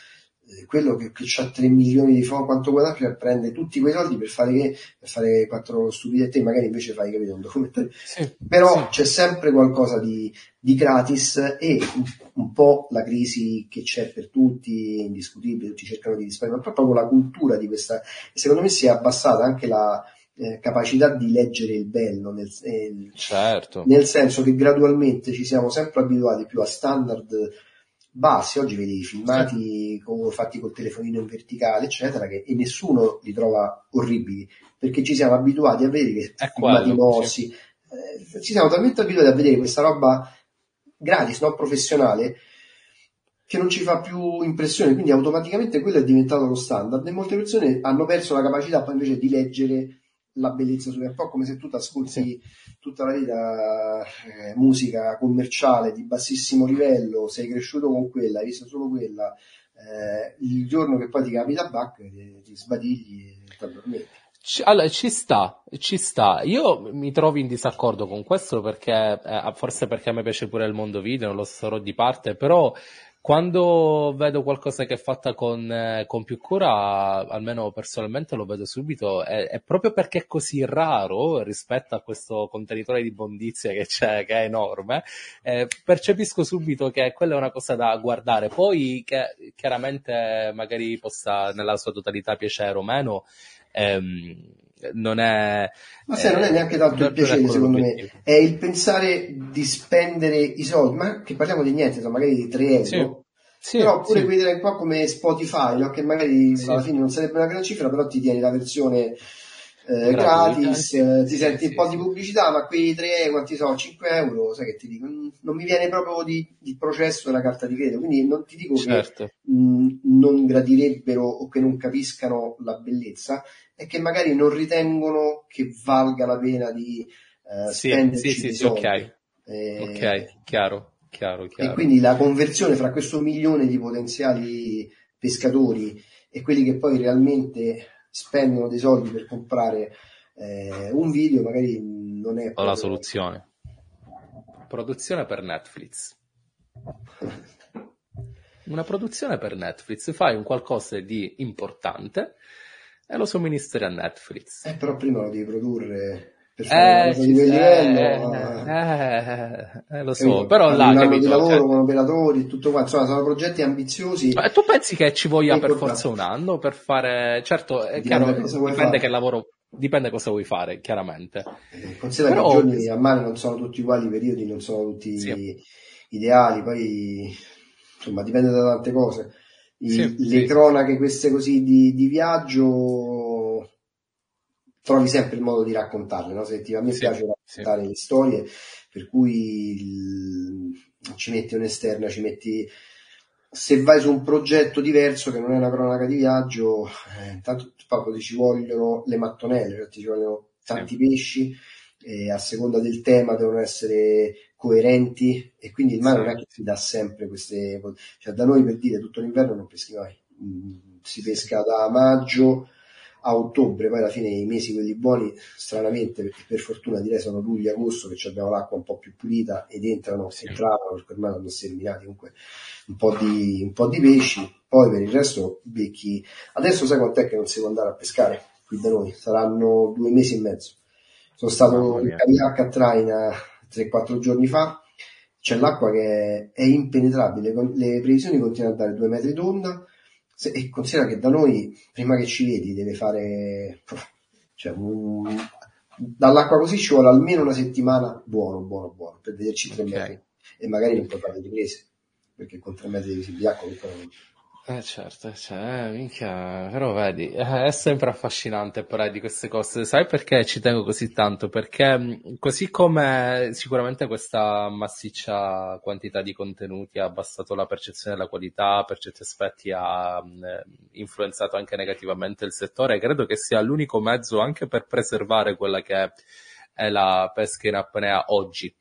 quello che, che ha 3 milioni di follower, quanto guadagna, prende tutti quei soldi per fare che? Per fare quattro stupidette, magari invece fai, capito, un documentario. Sì. Però Sì. c'è sempre qualcosa di, di gratis e un, un po' la crisi che c'è per tutti, indiscutibile, tutti cercano di risparmiare, ma proprio la cultura di questa, secondo me si è abbassata anche la eh, capacità di leggere il bello, nel, eh, Certo. nel senso che gradualmente ci siamo sempre abituati più a standard bassi, oggi vedi i filmati con- fatti col telefonino in verticale, eccetera, che, e nessuno li trova orribili, perché ci siamo abituati a vedere che È filmati mossi, eh, ci siamo talmente abituati a vedere questa roba gratis, non professionale, che non ci fa più impressione, quindi automaticamente quello è diventato lo standard e molte persone hanno perso la capacità poi invece di leggere la bellezza su è un po' come se tu ti ascolti tutta la vita eh, musica commerciale di bassissimo livello, sei cresciuto con quella, hai visto solo quella, eh, il giorno che poi ti capita back ti, ti sbadigli e ti addormenti. Ci, allora, ci sta, ci sta. Io mi trovo in disaccordo con questo perché, eh, forse perché a me piace pure il mondo video, non lo sarò di parte, però quando vedo qualcosa che è fatta con, eh, con più cura, almeno personalmente lo vedo subito, è, è proprio perché è così raro rispetto a questo contenitore di bondizia che c'è, che è enorme, eh, percepisco subito che quella è una cosa da guardare. Poi che chiaramente magari possa nella sua totalità piacere o meno, ehm, non è... Ma sai, non è neanche tanto il piacere, secondo me, è il pensare di spendere i soldi, ma che parliamo di niente, insomma, magari di 3 euro. Sì. Sì, però pure sì. quei tre qua come Spotify, no? che magari Sì. alla fine non sarebbe una gran cifra, però ti tieni la versione eh, gratis, eh, ti senti un po' di pubblicità, ma quei 3, quanti sono? 5 euro, sai che ti dico? Mm, Non mi viene proprio di, di processo la carta di credito, quindi non ti dico Certo. che mh, non gradirebbero o che non capiscano la bellezza, è che magari non ritengono che valga la pena di eh, Sì, spenderci sì, sì, sì, ok. Eh, Ok, chiaro, chiaro, e chiaro. quindi la conversione fra questo milione di potenziali pescatori e quelli che poi realmente spendono dei soldi per comprare eh, un video magari non è Ho la soluzione. Produzione per Netflix. una produzione per Netflix, fai un qualcosa di importante e lo somministri a Netflix. Eh, però prima lo devi produrre per fare eh, una di quel livello. Eh, eh, lo so, però là, capito, di lavoro cioè... con operatori, tutto quanto, insomma, sono progetti ambiziosi. Ma tu pensi che ci voglia per forza un anno per fare, certo, è chiaro, dipende fare. che lavoro dipende cosa vuoi fare, chiaramente. Eh, considera Però... che i giorni a mare non sono tutti uguali, i periodi non sono tutti sì. ideali, poi insomma dipende da tante cose. I, sì, le sì. cronache queste così di, di, viaggio trovi sempre il modo di raccontarle, no? Se ti, a me piace raccontare le storie, per cui il, ci metti un'esterna, ci metti se vai su un progetto diverso che non è una cronaca di viaggio, eh, intanto proprio ci vogliono le mattonelle, cioè ci vogliono tanti sì. pesci, e a seconda del tema devono essere coerenti e quindi il mare sì. non è che ti dà sempre queste... Cioè da noi per dire tutto l'inverno non peschi mai, mm, si pesca da maggio a ottobre, poi alla fine i mesi quelli buoni, stranamente, perché per fortuna direi sono luglio e agosto che abbiamo l'acqua un po' più pulita ed entrano, sì. entravano, perché ormai hanno sterminati comunque un po, di, un po' di pesci, poi per il resto becchi. Adesso sai quant'è che non si può andare a pescare qui da noi? Saranno due mesi e mezzo. Sono stato in Cariacca a Traina 3-4 giorni fa, c'è l'acqua che è impenetrabile, le previsioni continuano a dare due metri d'onda e considera che da noi, prima che ci vedi, deve fare... Cioè, un, dall'acqua così ci vuole almeno una settimana buono, buono, buono, per vederci tre okay. metri e magari non puoi fare riprese perché con tre metri di visibilità comunque non... Eh certo, cioè, minchia, però vedi, è sempre affascinante parlare di queste cose. Sai perché ci tengo così tanto? Perché così come sicuramente questa massiccia quantità di contenuti ha abbassato la percezione della qualità, per certi aspetti ha eh, influenzato anche negativamente il settore, credo che sia l'unico mezzo anche per preservare quella che è la pesca in apnea oggi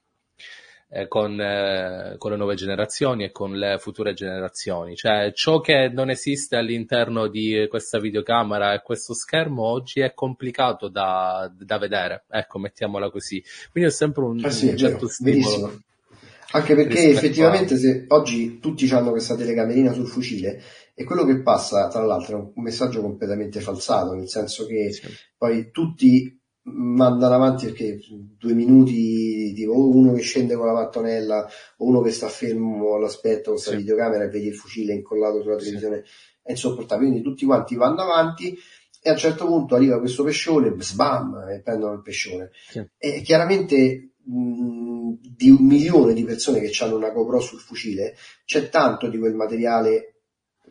eh, con, eh, con, le nuove generazioni e con le future generazioni. Cioè, ciò che non esiste all'interno di questa videocamera e questo schermo oggi è complicato da, da vedere. Ecco, mettiamola così. Quindi è sempre un, ah, sì, un certo vero, stimolo. Anche perché effettivamente a... se oggi tutti hanno questa telecamerina sul fucile e quello che passa, tra l'altro, è un messaggio completamente falsato, nel senso che sì. poi tutti mandano avanti perché due minuti tipo uno che scende con la mattonella o uno che sta fermo all'aspetto con sì. videocamera e vedi il fucile incollato sulla televisione sì. è insopportabile quindi tutti quanti vanno avanti e a un certo punto arriva questo pescione sbam e prendono il pescione sì. e chiaramente mh, di un milione di persone che hanno una GoPro sul fucile c'è tanto di quel materiale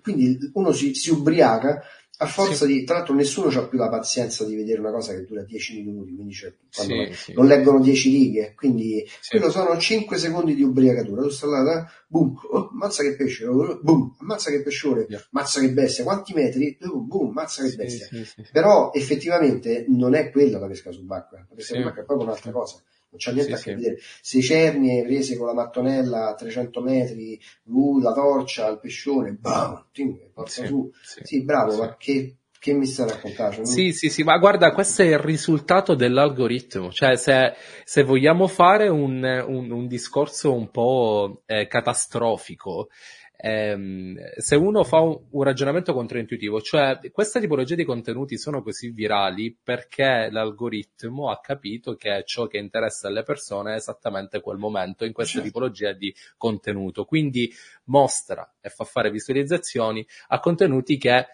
quindi uno si, si ubriaca a forza sì. di, tra l'altro nessuno ha più la pazienza di vedere una cosa che dura 10 minuti, quindi cioè, sì, sì. non leggono 10 righe, quindi quello sono 5 secondi di ubriacatura, tu stai là, eh, boom, oh, mazza che pesce, oh, boom, mazza che pescione, yeah. mazza che bestia, quanti metri, oh, boom, mazza che bestia. Però effettivamente non è quella la pesca subacquea, la pesca subacquea è proprio un'altra cosa non c'è niente sì, a che sì. vedere. Se cernie prese con la mattonella a 300 metri, lui, la torcia, il pescione, bam, porta sì, su. Sì, bravo, ma che, che mi sta raccontando? Sì, sì, sì, ma guarda, questo è il risultato dell'algoritmo. Cioè, se, se vogliamo fare un, un, un discorso un po' eh, catastrofico, ehm, se uno fa un, un, ragionamento controintuitivo, cioè questa tipologia di contenuti sono così virali perché l'algoritmo ha capito che ciò che interessa alle persone è esattamente quel momento in questa certo. tipologia di contenuto, quindi mostra e fa fare visualizzazioni a contenuti che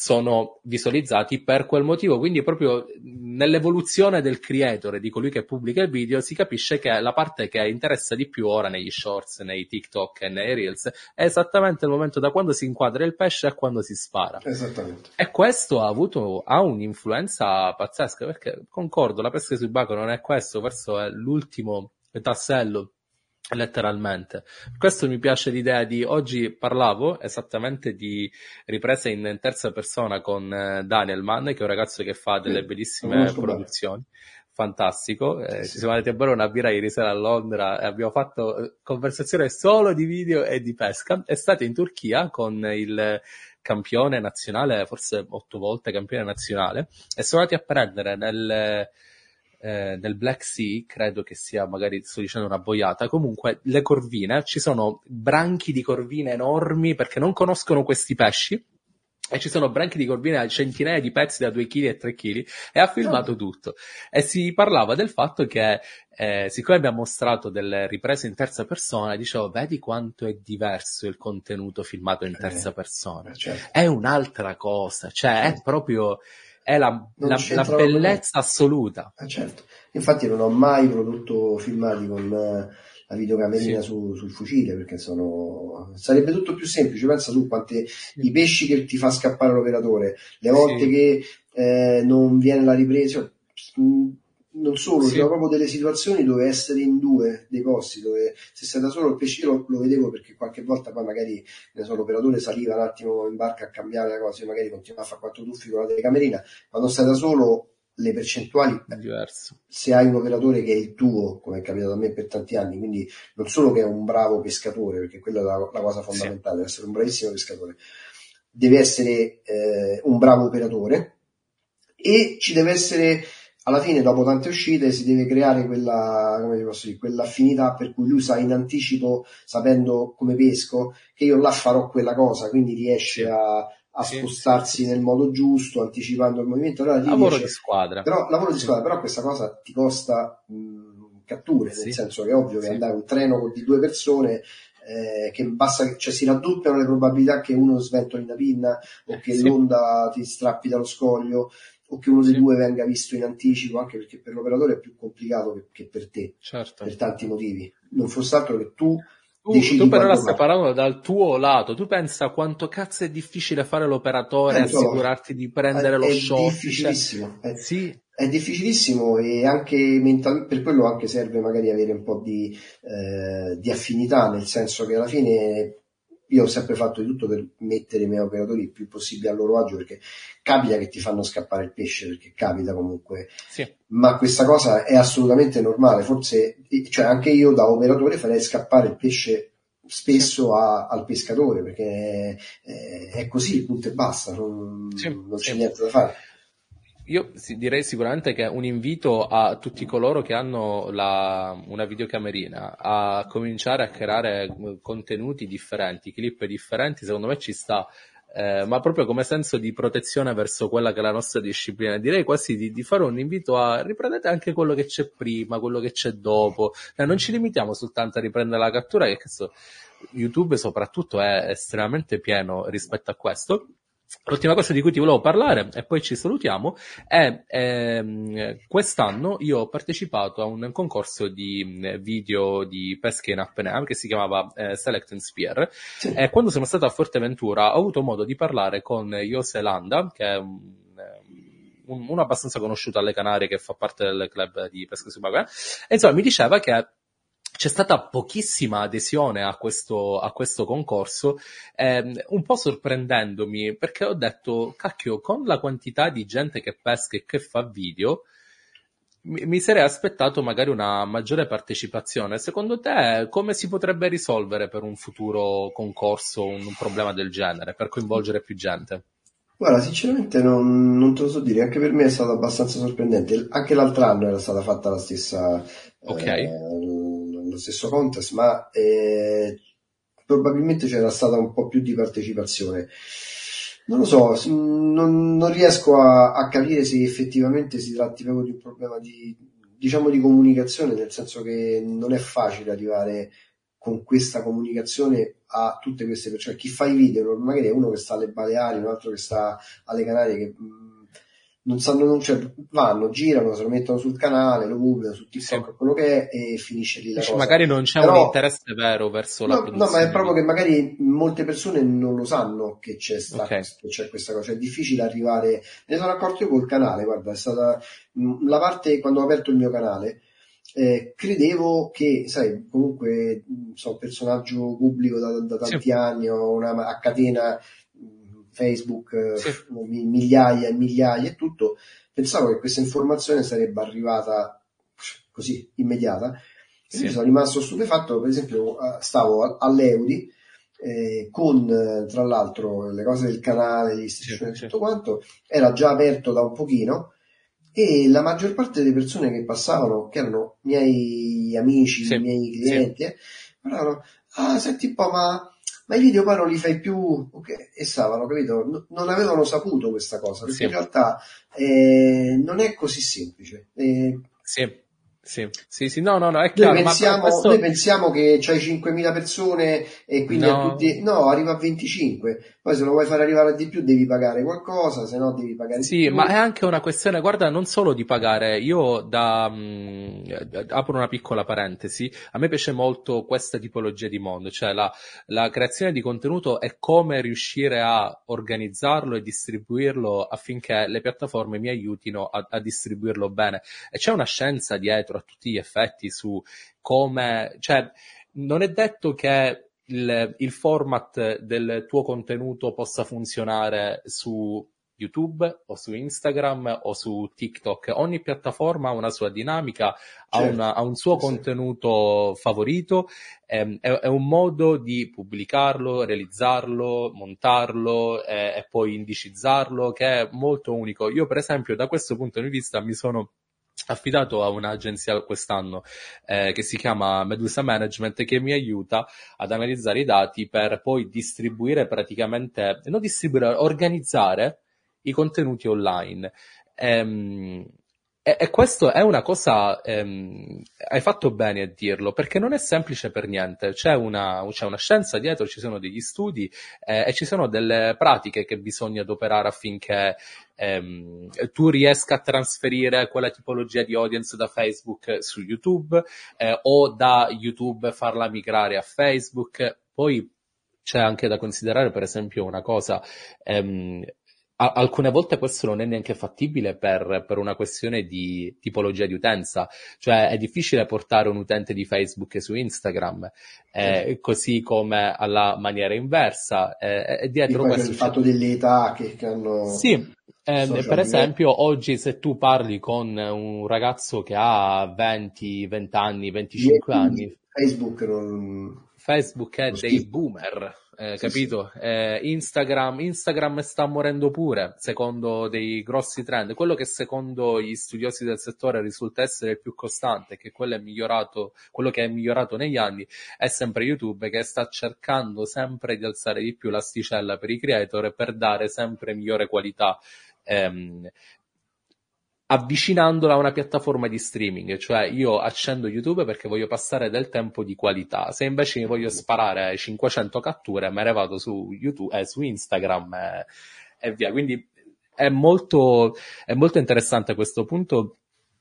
sono visualizzati per quel motivo. Quindi proprio nell'evoluzione del creator, di colui che pubblica il video, si capisce che la parte che interessa di più ora negli shorts, nei TikTok e nei Reels è esattamente il momento da quando si inquadra il pesce a quando si spara. Esattamente. E questo ha avuto, ha un'influenza pazzesca, perché concordo, la pesca subacquea non è questo, verso è l'ultimo tassello letteralmente. Questo mi piace l'idea di oggi parlavo esattamente di riprese in terza persona con eh, Daniel Mann, che è un ragazzo che fa delle bellissime produzioni. Fantastico, eh, ci siamo andati a bere una birra ieri sera a Londra e abbiamo fatto eh, conversazione solo di video e di pesca. È stato in Turchia con il campione nazionale, forse otto volte campione nazionale, e sono andati a prendere nel, eh, nel Black Sea, credo che sia, magari sto dicendo una boiata, comunque le corvine, ci sono branchi di corvine enormi perché non conoscono questi pesci e ci sono branchi di corvine a centinaia di pezzi da 2 kg e 3 kg e ha filmato oh. tutto. E si parlava del fatto che, eh, siccome abbiamo mostrato delle riprese in terza persona, dicevo, vedi quanto è diverso il contenuto filmato in terza eh, persona. Certo. È un'altra cosa, cioè è proprio, è la, la, la bellezza assoluta. Eh, certo. Infatti non ho mai prodotto filmati con la videocamerina sì. su, sul fucile perché sono sarebbe tutto più semplice pensa tu quanti i pesci che ti fa scappare l'operatore le volte sì. che eh, non viene la ripresa non solo, sì. c'erano proprio delle situazioni dove essere in due dei posti, dove se sei da solo il pesce lo, lo, vedevo perché qualche volta poi magari ne so, l'operatore saliva un attimo in barca a cambiare la cosa, magari continuava a fare quattro tuffi con la telecamerina, quando stai da solo le percentuali diverso. se hai un operatore che è il tuo come è capitato a me per tanti anni quindi non solo che è un bravo pescatore perché quella è la, la cosa fondamentale sì. deve essere un bravissimo pescatore deve essere eh, un bravo operatore e ci deve essere alla fine dopo tante uscite si deve creare quella come posso dire, quell'affinità per cui lui sa in anticipo sapendo come pesco che io là farò quella cosa. Quindi riesce sì. a a sì, spostarsi sì, nel modo giusto, anticipando il movimento. Allora lavoro riesce, di squadra. Però, lavoro di squadra, però questa cosa ti costa mh, catture, nel senso che è ovvio che andare un treno di due persone eh, che basta, cioè si raddoppiano le probabilità che uno sventoli una pinna o che l'onda ti strappi dallo scoglio o che uno dei due venga visto in anticipo, anche perché per l'operatore è più complicato che, che per te, certo. per tanti motivi. Non fosse altro che tu tu, tu per ora stai parlando dal tuo lato, tu pensa quanto cazzo è difficile fare l'operatore, eh, assicurarti di prendere è, lo è shot. Difficilissimo. Cioè, è, sì. è difficilissimo e anche mentalmente, per quello anche serve magari avere un po' di, eh, di affinità, nel senso che alla fine io ho sempre fatto di tutto per mettere i miei operatori il più possibile a loro agio perché capita che ti fanno scappare il pesce perché capita comunque sì. ma questa cosa è assolutamente normale forse cioè anche io da operatore farei scappare il pesce spesso sì. a, al pescatore perché è, è, così punto e basta non, sì. non c'è niente da fare io direi sicuramente che un invito a tutti coloro che hanno la, una videocamerina a cominciare a creare contenuti differenti, clip differenti, secondo me ci sta. Eh, ma proprio come senso di protezione verso quella che è la nostra disciplina, direi quasi di, di fare un invito a riprendete anche quello che c'è prima, quello che c'è dopo, eh, non ci limitiamo soltanto a riprendere la cattura, che questo, YouTube soprattutto è estremamente pieno rispetto a questo L'ultima cosa di cui ti volevo parlare, e poi ci salutiamo, è ehm, quest'anno io ho partecipato a un concorso di mm, video di pesca in apnea che si chiamava eh, Select and Spear. Sì. E quando sono stato a Forteventura ho avuto modo di parlare con Jose Landa, che è un, un, uno abbastanza conosciuto alle Canarie che fa parte del club di pesca subacquea. E insomma mi diceva che c'è stata pochissima adesione a questo, a questo concorso, ehm, un po' sorprendendomi perché ho detto, cacchio, con la quantità di gente che pesca e che fa video, mi, mi sarei aspettato magari una maggiore partecipazione. Secondo te, come si potrebbe risolvere per un futuro concorso un, un problema del genere, per coinvolgere più gente? Guarda, sinceramente non, non, te lo so dire, anche per me è stato abbastanza sorprendente. Anche l'altro anno era stata fatta la stessa, okay. eh, lo stesso contest, ma eh, probabilmente c'era stata un po' più di partecipazione. Non lo so, non, non riesco a, a, capire se effettivamente si tratti proprio di un problema di, diciamo, di comunicazione, nel senso che non è facile arrivare con questa comunicazione a tutte queste persone. Chi fa i video, magari è uno che sta alle Baleari, un altro che sta alle Canarie, che non sanno, non, cioè, vanno, girano, se lo mettono sul canale, lo pubblicano su TikTok, sì. quello che è, e finisce lì la cosa. Magari non c'è Però, un interesse vero verso no, la produzione. No, ma è proprio che magari molte persone non lo sanno che c'è, sta, okay. che c'è questa cosa, è difficile arrivare, ne sono accorto io col canale, guarda, è stata la parte, quando ho aperto il mio canale, eh, credevo che, sai, comunque sono un personaggio pubblico da, da tanti sì. anni, ho una a catena Facebook, eh, sì. migliaia e migliaia e tutto, pensavo che questa informazione sarebbe arrivata così immediata. Sì. Io sono rimasto stupefatto, per esempio, eh, stavo all'Eudi eh, con tra l'altro le cose del canale, gli sì, e tutto quanto, era già aperto da un pochino e la maggior parte delle persone che passavano, che erano miei amici, Sì, miei clienti, eh, parlavano, ah senti un po', ma, ma i video poi non li fai più, Ok, e stavano, capito? N- non avevano saputo questa cosa, perché Sì. in realtà eh, non è così semplice. Eh, Sì, sì, sì, sì, no, no, no, è noi, chiaro, ma pensiamo, questo... noi pensiamo che c'hai 5.000 persone e quindi a No. tutti, no, arriva a 25, poi se lo vuoi fare arrivare a di più devi pagare qualcosa, se no devi pagare di Sì, ma è anche una questione, guarda, non solo di pagare. Io da, mh, apro una piccola parentesi, a me piace molto questa tipologia di mondo, cioè la, la creazione di contenuto è come riuscire a organizzarlo e distribuirlo affinché le piattaforme mi aiutino a, a distribuirlo bene. E c'è una scienza dietro a tutti gli effetti su come, cioè, non è detto che il, il format del tuo contenuto possa funzionare su YouTube o su Instagram o su TikTok. Ogni piattaforma ha una sua dinamica, ha, Certo, una- ha un suo sì. contenuto favorito, ehm, è, è un modo di pubblicarlo, realizzarlo, montarlo eh, e poi indicizzarlo che è molto unico. Io, per esempio, da questo punto di vista mi sono affidato a un'agenzia quest'anno eh, che si chiama Medusa Management che mi aiuta ad analizzare i dati per poi distribuire praticamente, non distribuire, organizzare i contenuti online. Ehm, e, e questo è una cosa, ehm, hai fatto bene a dirlo, perché non è semplice per niente. C'è una, c'è una scienza dietro, ci sono degli studi eh, e ci sono delle pratiche che bisogna adoperare affinché ehm, tu riesca a trasferire quella tipologia di audience da Facebook su YouTube eh, o da YouTube farla migrare a Facebook. Poi c'è anche da considerare, per esempio, una cosa. ehm, a- alcune volte questo non è neanche fattibile per, per una questione di tipologia di utenza, cioè è difficile portare un utente di Facebook su Instagram, eh, così come alla maniera inversa, eh, e dietro poi c'è questo il fatto delle età che, che hanno sì, social per esempio, oggi se tu parli con un ragazzo che ha 20, 20 anni, 25 anni, Facebook non... Facebook è non dei boomer, eh, Sì, capito? Eh, Instagram, Instagram sta morendo pure, secondo dei grossi trend. Quello che secondo gli studiosi del settore risulta essere il più costante, che quello è migliorato, quello che è migliorato negli anni, è sempre YouTube che sta cercando sempre di alzare di più l'asticella per i creator per dare sempre migliore qualità. ehm, avvicinandola a una piattaforma di streaming, cioè io accendo YouTube perché voglio passare del tempo di qualità, se invece mi voglio sparare 500 catture me ne vado su YouTube, eh, su Instagram eh, e via, quindi è molto, è molto interessante questo punto.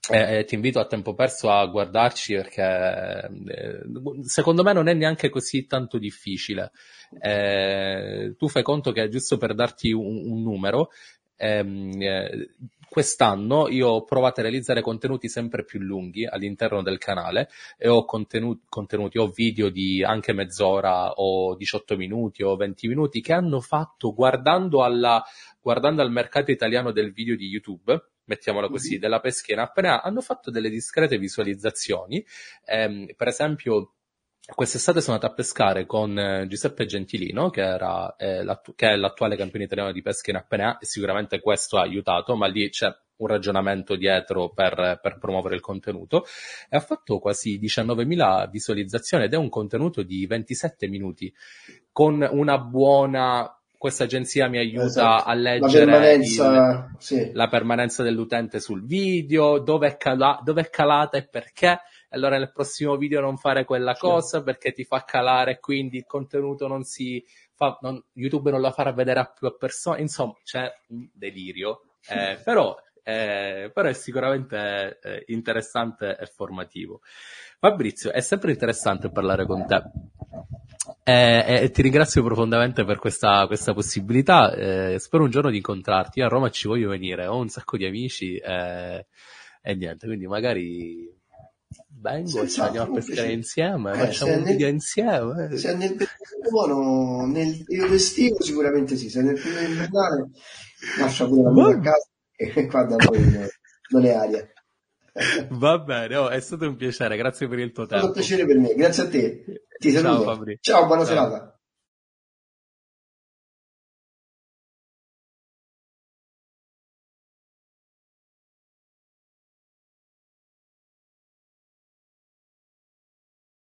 Eh, eh, ti invito a tempo perso a guardarci perché eh, secondo me non è neanche così tanto difficile. Eh, tu fai conto che giusto per darti un, un numero, ehm, eh, quest'anno io ho provato a realizzare contenuti sempre più lunghi all'interno del canale e ho contenuti, contenuti, ho video di anche mezz'ora o 18 minuti o 20 minuti che hanno fatto guardando alla, guardando al mercato italiano del video di YouTube, mettiamola così, della pesca in apnea, hanno fatto delle discrete visualizzazioni. Ehm, per esempio, Quest'estate sono andato a pescare con eh, Giuseppe Gentilino, che, era, eh, l'attu- che è l'attuale campione italiano di pesca in apnea, e sicuramente questo ha aiutato, ma lì c'è un ragionamento dietro per, per promuovere il contenuto, e ha fatto quasi 19.000 visualizzazioni ed è un contenuto di 27 minuti, con una buona... Questa agenzia mi aiuta Esatto. a La leggere il, permanenza, sì. la permanenza dell'utente sul video, dove è, cala- dove è calata e perché. Allora nel prossimo video non fare quella Sì. cosa perché ti fa calare quindi il contenuto non si fa, non- YouTube non la farà vedere a più persone. Insomma, c'è un delirio, eh, però, eh, però è sicuramente eh, interessante e formativo. Fabrizio, è sempre interessante parlare con te. Eh, e ti ringrazio profondamente per questa, questa possibilità. eh, spero un giorno di incontrarti. Io a Roma ci voglio venire, ho un sacco di amici eh, e niente, quindi magari ci Senz'altro, andiamo a pescare insieme, Eh, facciamo un nel- video insieme. eh. Se è nel periodo buono, nel periodo estivo sicuramente sì, se è nel periodo invernale lascia pure la moto a Va, casa e qua da noi non- è aria. È va bene, oh, è stato un piacere, grazie per il tuo stato un tempo. piacere per me, grazie a te. Ti Ciao saluto. Fabri, Ciao, buona ciao. serata.